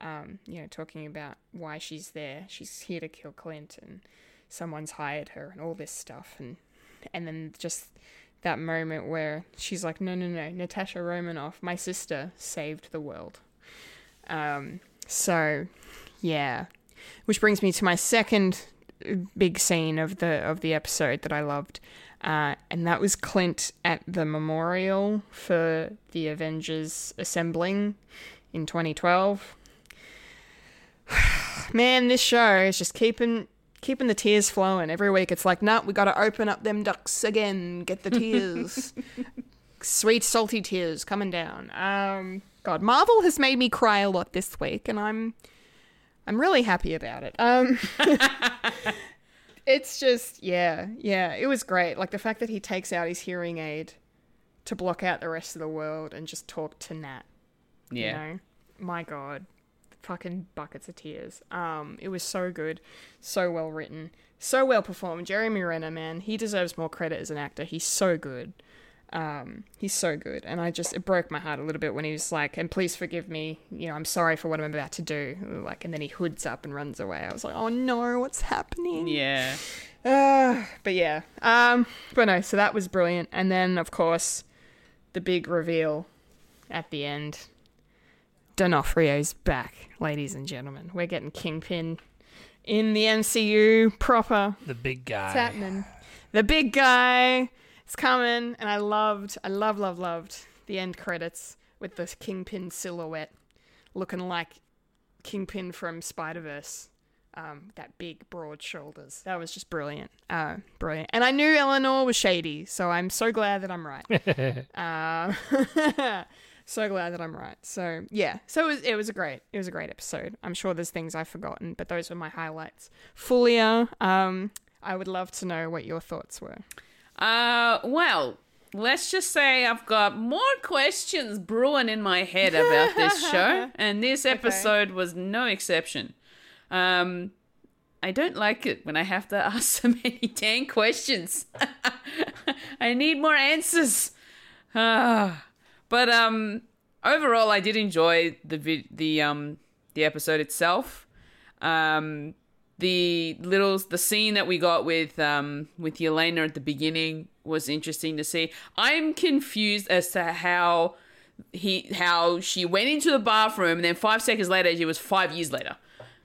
um, you know, talking about why she's there. She's here to kill Clint, and someone's hired her, and all this stuff, and and then just that moment where she's like, "No, no, no, Natasha Romanoff, my sister, saved the world." Um, so, yeah, which brings me to my second big scene of the of the episode that I loved, uh, and that was Clint at the memorial for the Avengers assembling in 2012. Man, this show is just keeping keeping the tears flowing every week. It's like, nah, we got to open up them ducks again, get the tears, sweet salty tears coming down. Um, God, Marvel has made me cry a lot this week, and I'm I'm really happy about it. Um, it's just yeah, yeah, it was great. Like the fact that he takes out his hearing aid to block out the rest of the world and just talk to Nat. Yeah. You know? My God. Fucking buckets of tears. Um, it was so good, so well written, so well performed. Jeremy Renner, man, he deserves more credit as an actor. He's so good. Um, he's so good, and I just it broke my heart a little bit when he was like, "And please forgive me, you know, I'm sorry for what I'm about to do." Like, and then he hoods up and runs away. I was like, "Oh no, what's happening?" Yeah. Uh, but yeah. Um, but no, so that was brilliant. And then, of course, the big reveal at the end. D'Onofrio's back, ladies and gentlemen. We're getting Kingpin in the MCU proper. The big guy. It's happening. The big guy is coming, and I loved, I love, love, loved the end credits with the Kingpin silhouette looking like Kingpin from Spider Verse. Um, that big, broad shoulders. That was just brilliant. Uh, brilliant. And I knew Eleanor was shady, so I'm so glad that I'm right. uh, so glad that I'm right. So yeah, so it was, it was a great, it was a great episode. I'm sure there's things I've forgotten, but those were my highlights. Fulia, um, I would love to know what your thoughts were. Uh, well, let's just say I've got more questions brewing in my head about this show, and this episode was no exception. Um, I don't like it when I have to ask so many dang questions. I need more answers. Ah, but um, overall, I did enjoy the vid- the um the episode itself. Um, the little the scene that we got with um with Yelena at the beginning was interesting to see. I'm confused as to how he how she went into the bathroom and then five seconds later she was five years later.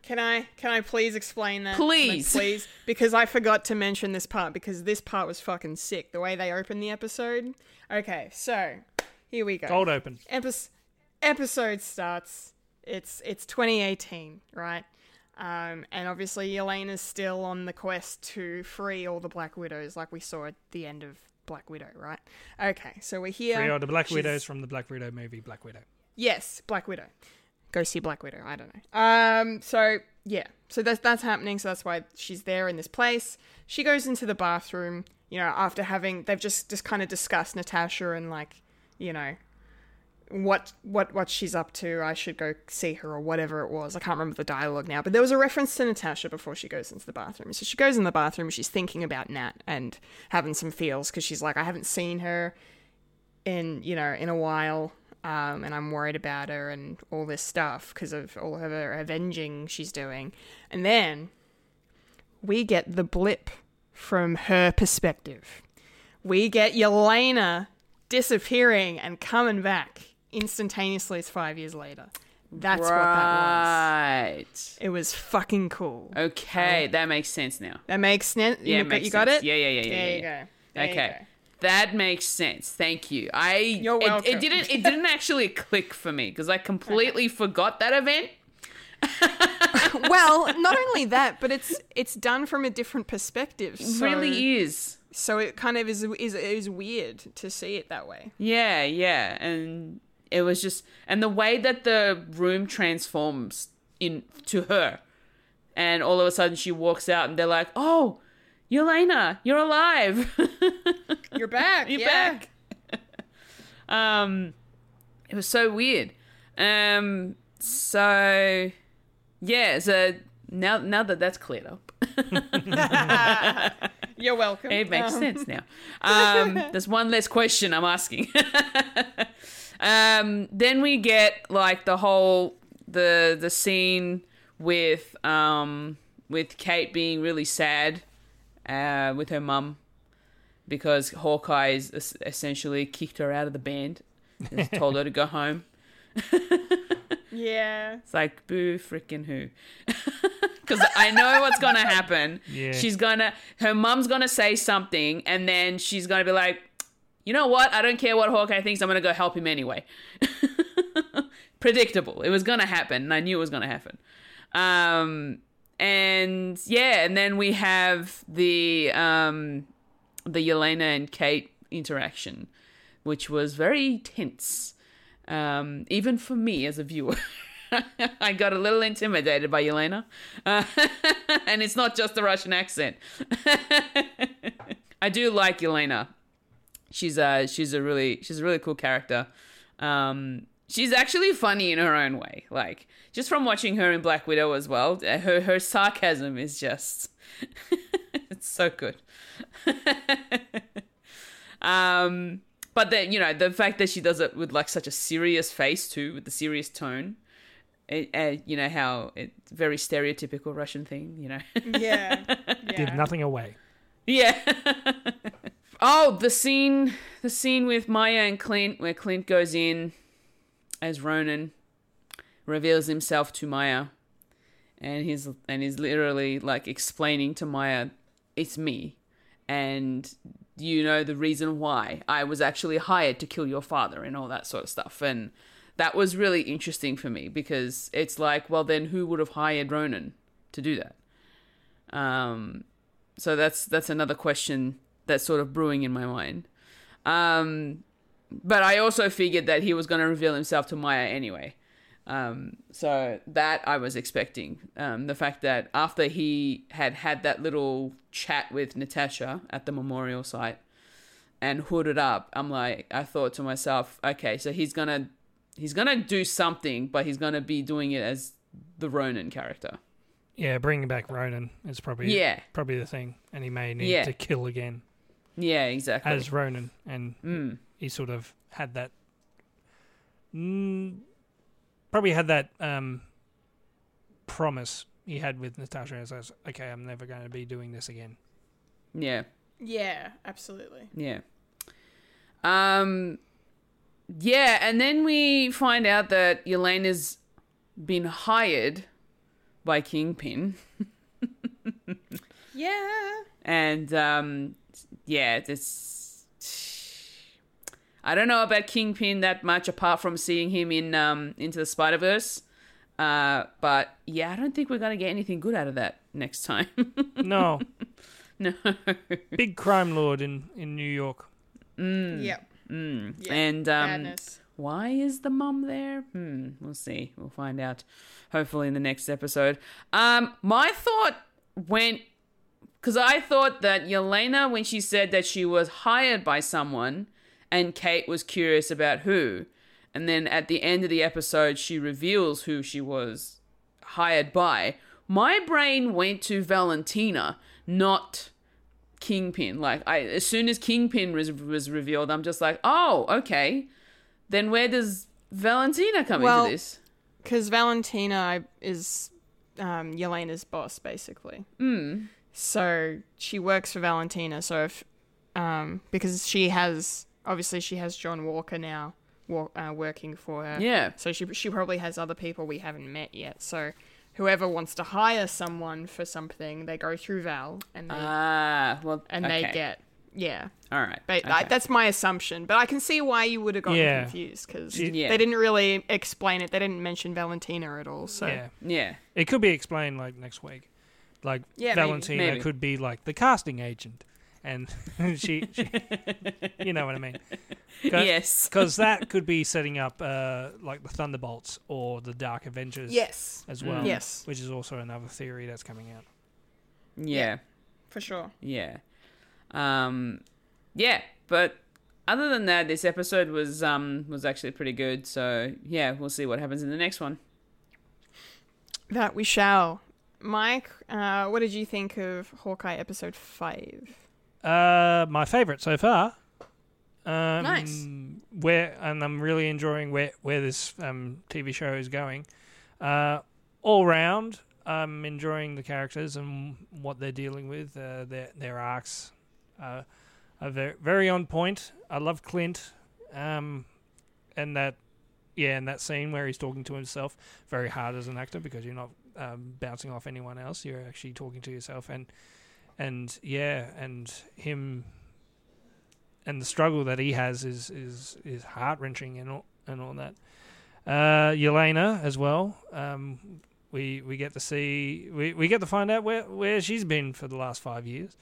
Can I can I please explain that? Please. please, because I forgot to mention this part because this part was fucking sick. The way they opened the episode. Okay, so here we go. Cold open. Epis- episode starts. It's it's 2018, right? Um, and obviously Yelena's still on the quest to free all the Black Widows, like we saw at the end of Black Widow, right? Okay, so we're here. Free all the Black She's- Widows from the Black Widow movie, Black Widow. Yes, Black Widow. Go see Black Widow. I don't know. Um. So yeah. So that's that's happening. So that's why she's there in this place. She goes into the bathroom. You know, after having they've just just kind of discussed Natasha and like, you know, what what what she's up to. I should go see her or whatever it was. I can't remember the dialogue now, but there was a reference to Natasha before she goes into the bathroom. So she goes in the bathroom. She's thinking about Nat and having some feels because she's like, I haven't seen her in you know in a while. Um, and I'm worried about her and all this stuff because of all of her avenging she's doing. And then we get the blip from her perspective. We get Yelena disappearing and coming back instantaneously as five years later. That's what that right. was. It was fucking cool. Okay, that makes sense now. That makes sense. Yeah, you, makes you got sense. it? Yeah, yeah, yeah, yeah, There yeah, you yeah. go. There you okay. go. That makes sense. Thank you. I You're it- It, didn't it didn't actually click for me because I completely forgot that event. well, not only that, but it's it's done from a different perspective. It really is. So it kind of is is is weird to see it that way. Yeah, yeah, and it was just and the way that the room transforms in to her, and all of a sudden she walks out and they're like, "Oh, Yelena, you're alive! You're back. you're yeah. back!" um, it was so weird. Um, so yeah, so now now that that's cleared up. You're welcome. It makes Um, sense now. Um, there's one less question I'm asking. um, then we get like the whole the the scene with um with Kate being really sad uh, with her mum because Hawkeye's es- essentially kicked her out of the band, and told her to go home. Yeah. It's like boo freaking who. Because I know what's gonna happen. Yeah. She's gonna her mum's gonna say something and then she's gonna be like, you know what? I don't care what Hawkeye thinks, I'm gonna go help him anyway. Predictable. It was gonna happen, and I knew it was gonna happen. Um and yeah, and then we have the um the Yelena and Kate interaction, which was very tense. Um, even for me as a viewer. I got a little intimidated by Yelena. Uh, and it's not just the Russian accent. I do like Yelena. She's a she's a really she's a really cool character. Um, she's actually funny in her own way. Like just from watching her in Black Widow as well, uh, her her sarcasm is just it's so good. um, but then you know the fact that she does it with like such a serious face too, with the serious tone. It, uh, you know how it's very stereotypical Russian thing. You know. Yeah. Give nothing away. Yeah. oh, the scene, the scene with Maya and Clint, where Clint goes in as Ronan, reveals himself to Maya, and he's and he's literally like explaining to Maya, "It's me, and you know the reason why I was actually hired to kill your father and all that sort of stuff." And that was really interesting for me because it's like, well, then who would have hired Ronan to do that? Um, so that's that's another question that's sort of brewing in my mind. Um, but I also figured that he was going to reveal himself to Maya anyway. Um, so that I was expecting. Um, the fact that after he had had that little chat with Natasha at the memorial site and hooded up, I'm like, I thought to myself, okay, so he's gonna he's gonna do something, but he's gonna be doing it as the Ronan character. Yeah, bringing back Ronan is probably Yeah. probably the thing, and he may need Yeah. to kill again Yeah, exactly. as Ronan, and Mm. he sort of had that. Mm, probably had that um, promise he had with Natasha as, as okay, I'm never going to be doing this again. yeah. Yeah, absolutely. Yeah. Um yeah, and then we find out that Yelena's been hired by Kingpin. Yeah. And um yeah, this I don't know about Kingpin that much apart from seeing him in um Into the Spider-Verse. Uh but yeah, I don't think we're going to get anything good out of that next time. No, no. big crime lord in in New York. Mm. Yep. Mm. Yeah, And um, madness. why is the mum there? Hmm, we'll see. We'll find out. Hopefully in the next episode. Um, my thought went because I thought that Yelena, when she said that she was hired by someone, and Kate was curious about who, and then at the end of the episode, she reveals who she was hired by. My brain went to Valentina, not Kingpin. Like I, as soon as Kingpin was was revealed, I'm just like, oh, okay. Then where does Valentina come Well- into this? Because Valentina is um, Yelena's boss, basically. Mm. So she works for Valentina. So if, um, because she has obviously she has John Walker now wa- uh, working for her. Yeah. So she she probably has other people we haven't met yet. So whoever wants to hire someone for something, they go through Val and they Ah, well, and okay. they get yeah. all right. But okay. I, that's my assumption. But I can see why you would have gotten Yeah. confused because Yeah. they didn't really explain it. They didn't mention Valentina at all. So Yeah. yeah. It could be explained like next week. Like Yeah, maybe. Valentina Maybe. could be like the casting agent, and she, she you know what I mean? Yes. because that could be setting up uh, like the Thunderbolts or the Dark Avengers. yes, as well. Yes. which is also another theory that's coming out. Yeah. for sure. Yeah. Um yeah, but other than that this episode was um was actually pretty good. So, yeah, we'll see what happens in the next one. That we shall. Mike, uh, what did you think of Hawkeye episode five? Uh, my favorite so far. Um, Nice. Where and I'm really enjoying where where this um, TV show is going. Uh, all round, I'm enjoying the characters and what they're dealing with. Uh, their their arcs uh, are very very on point. I love Clint, um, and that yeah, and that scene where he's talking to himself. Very hard as an actor because you're not um, bouncing off anyone else. You're actually talking to yourself and and yeah, and him and the struggle that he has is is is heart wrenching and all and all that. Uh, Yelena as well. Um, we we get to see we, we get to find out where where she's been for the last five years,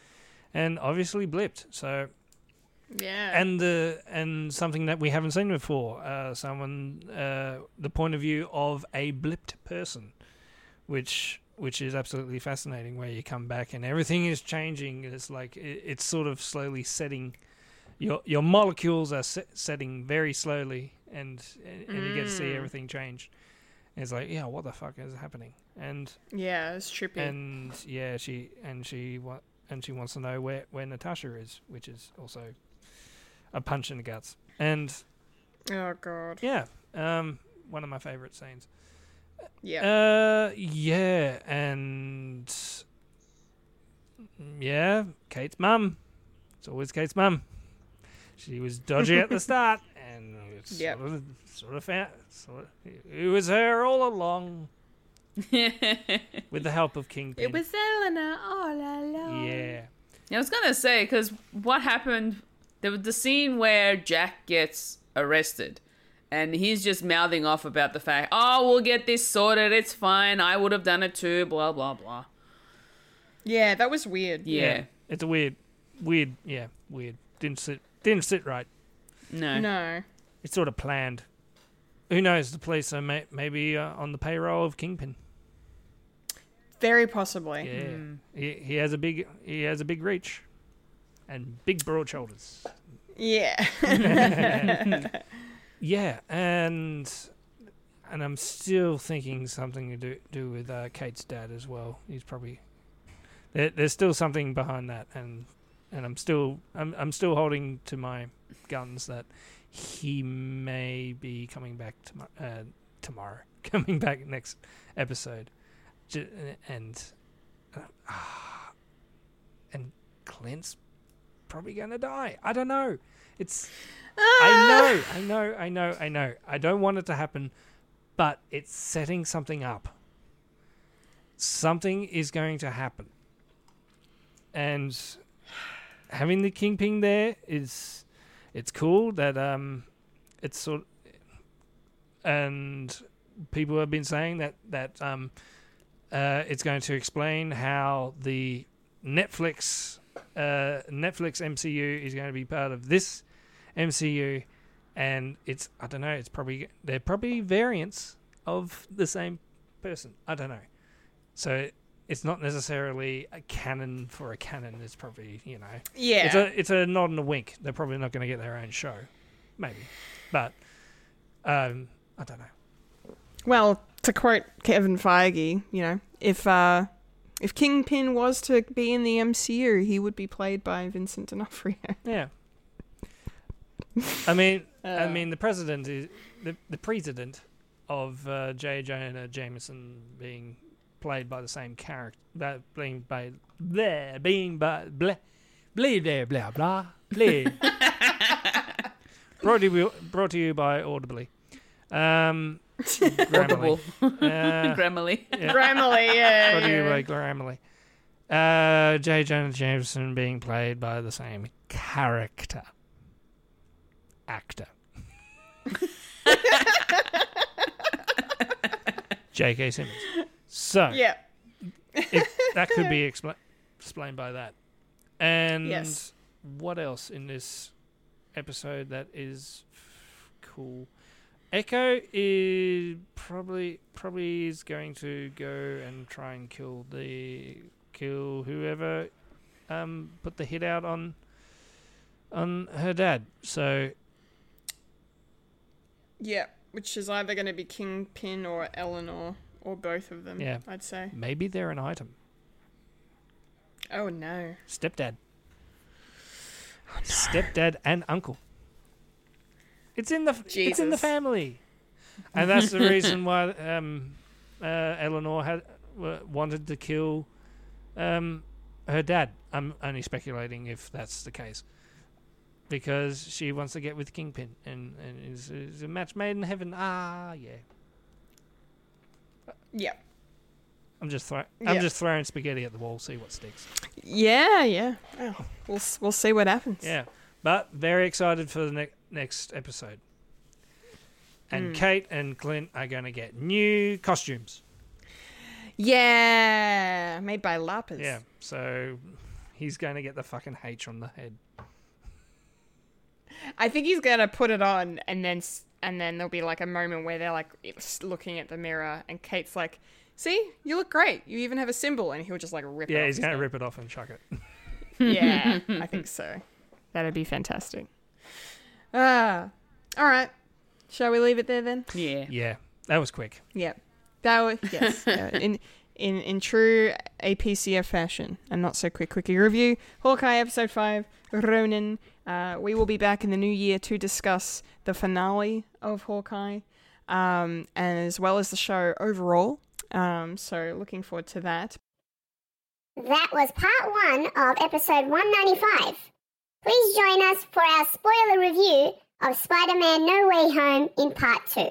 and obviously blipped. So Yeah. and the and something that we haven't seen before. Uh, someone uh, the point of view of a blipped person, which which is absolutely fascinating. Where you come back and everything is changing. It's like it, it's sort of slowly setting. Your your molecules are set, setting very slowly, and and you get to see Mm. everything change. And it's like, yeah, what the fuck is happening? And yeah, it's trippy. and yeah, she and she wa- and she wants to know where where Natasha is, which is also a punch in the guts. And oh god. yeah, um, one of my favorite scenes. Yeah. Uh, yeah, and yeah, Kate's mum. It's always Kate's mum. She was dodgy at the start, and it's Yep. sort of sort of found, sort of, it was her all along with the help of Kingpin. it was Elena all along. yeah. Yeah, I was gonna say because what happened? There was the scene where Jack gets arrested, and he's just mouthing off about the fact, "Oh, we'll get this sorted. It's fine. I would have done it too." Blah blah blah. Yeah, that was weird. Yeah. It's a weird, weird, yeah, weird. Didn't sit, didn't sit right. No. No. It's sort of planned. Who knows? The police are may, maybe uh, on the payroll of Kingpin. Very possibly. Yeah, he, he has a big, he has a big reach, and big broad shoulders. Yeah. Yeah, and and I'm still thinking something to do do with uh, Kate's dad as well. He's probably there, there's still something behind that, and and I'm still I'm I'm still holding to my guns that he may be coming back tomorrow. Uh, tomorrow, coming back next episode, and uh, and Clint's probably gonna die. I don't know. It's I know, I know, I know, I know. I don't want it to happen, but it's setting something up. Something is going to happen. And having the kingpin there is it's cool that um it's sort and people have been saying that that um uh it's going to explain how the Netflix uh Netflix MCU is going to be part of this MCU, and it's I don't know. It's probably they're probably variants of the same person. I don't know. So it's not necessarily a canon for a canon. It's probably you know. Yeah. It's a it's a nod and a wink. They're probably not going to get their own show, maybe, but Um, I don't know. Well, to quote Kevin Feige, you know, if uh, if Kingpin was to be in the MCU, he would be played by Vincent D'Onofrio. Yeah. I mean, I Uh. mean, the president is the the president of uh, J. Jonah Jameson being played by the same character, that being by there, being by blah, blah, blah, blah, blah, blah. brought to you, brought to you by Audibly. Um, Audible. Grammarly. Uh, Grammarly. yeah. Grammarly, yeah, Brought to you by Grammarly. Uh, J. Jonah Jameson being played by the same character. Actor. J.K. Simmons. So, Yeah. if that could be expla- explained by that. And Yes. what else in this episode that is cool? Echo is probably probably is going to go and try and kill the kill whoever um put the hit out on on her dad. So Yeah, which is either going to be Kingpin or Eleanor, or both of them, Yeah. I'd say. maybe they're an item. Oh, no. Stepdad. Stepdad and uncle. It's in the it's in the family, and that's the reason why um, uh, Eleanor had wanted to kill um, her dad. I'm only speculating if that's the case, because she wants to get with Kingpin, and and it's, it's a match made in heaven. Ah, yeah. Yeah. I'm just throw- I'm Yeah. just throwing spaghetti at the wall, see what sticks. Yeah, yeah. Well, we'll, we'll see what happens. Yeah, but very excited for the ne- next episode. And Mm. Kate and Clint are going to get new costumes. Yeah, made by LARPers. Yeah, so he's going to get the fucking H on the head. I think he's gonna put it on, and then and then there'll be like a moment where they're like s- looking at the mirror, and Kate's like, "See, you look great. You even have a symbol," and he'll just like rip it. Yeah, off he's going to head. rip it off and chuck it. Yeah, I think so. That'd be fantastic. Ah, all right. Shall we leave it there then? Yeah. Yeah, that was quick. Yeah, that was yes. uh, in in in true APCF fashion, and not so quick quickie review. Hawkeye episode five, Ronin. Uh, we will be back in the new year to discuss the finale of Hawkeye, um, and as well as the show overall. Um, so looking forward to that. That was part one of episode 195. Please join us for our spoiler review of Spider Man No Way Home in part two.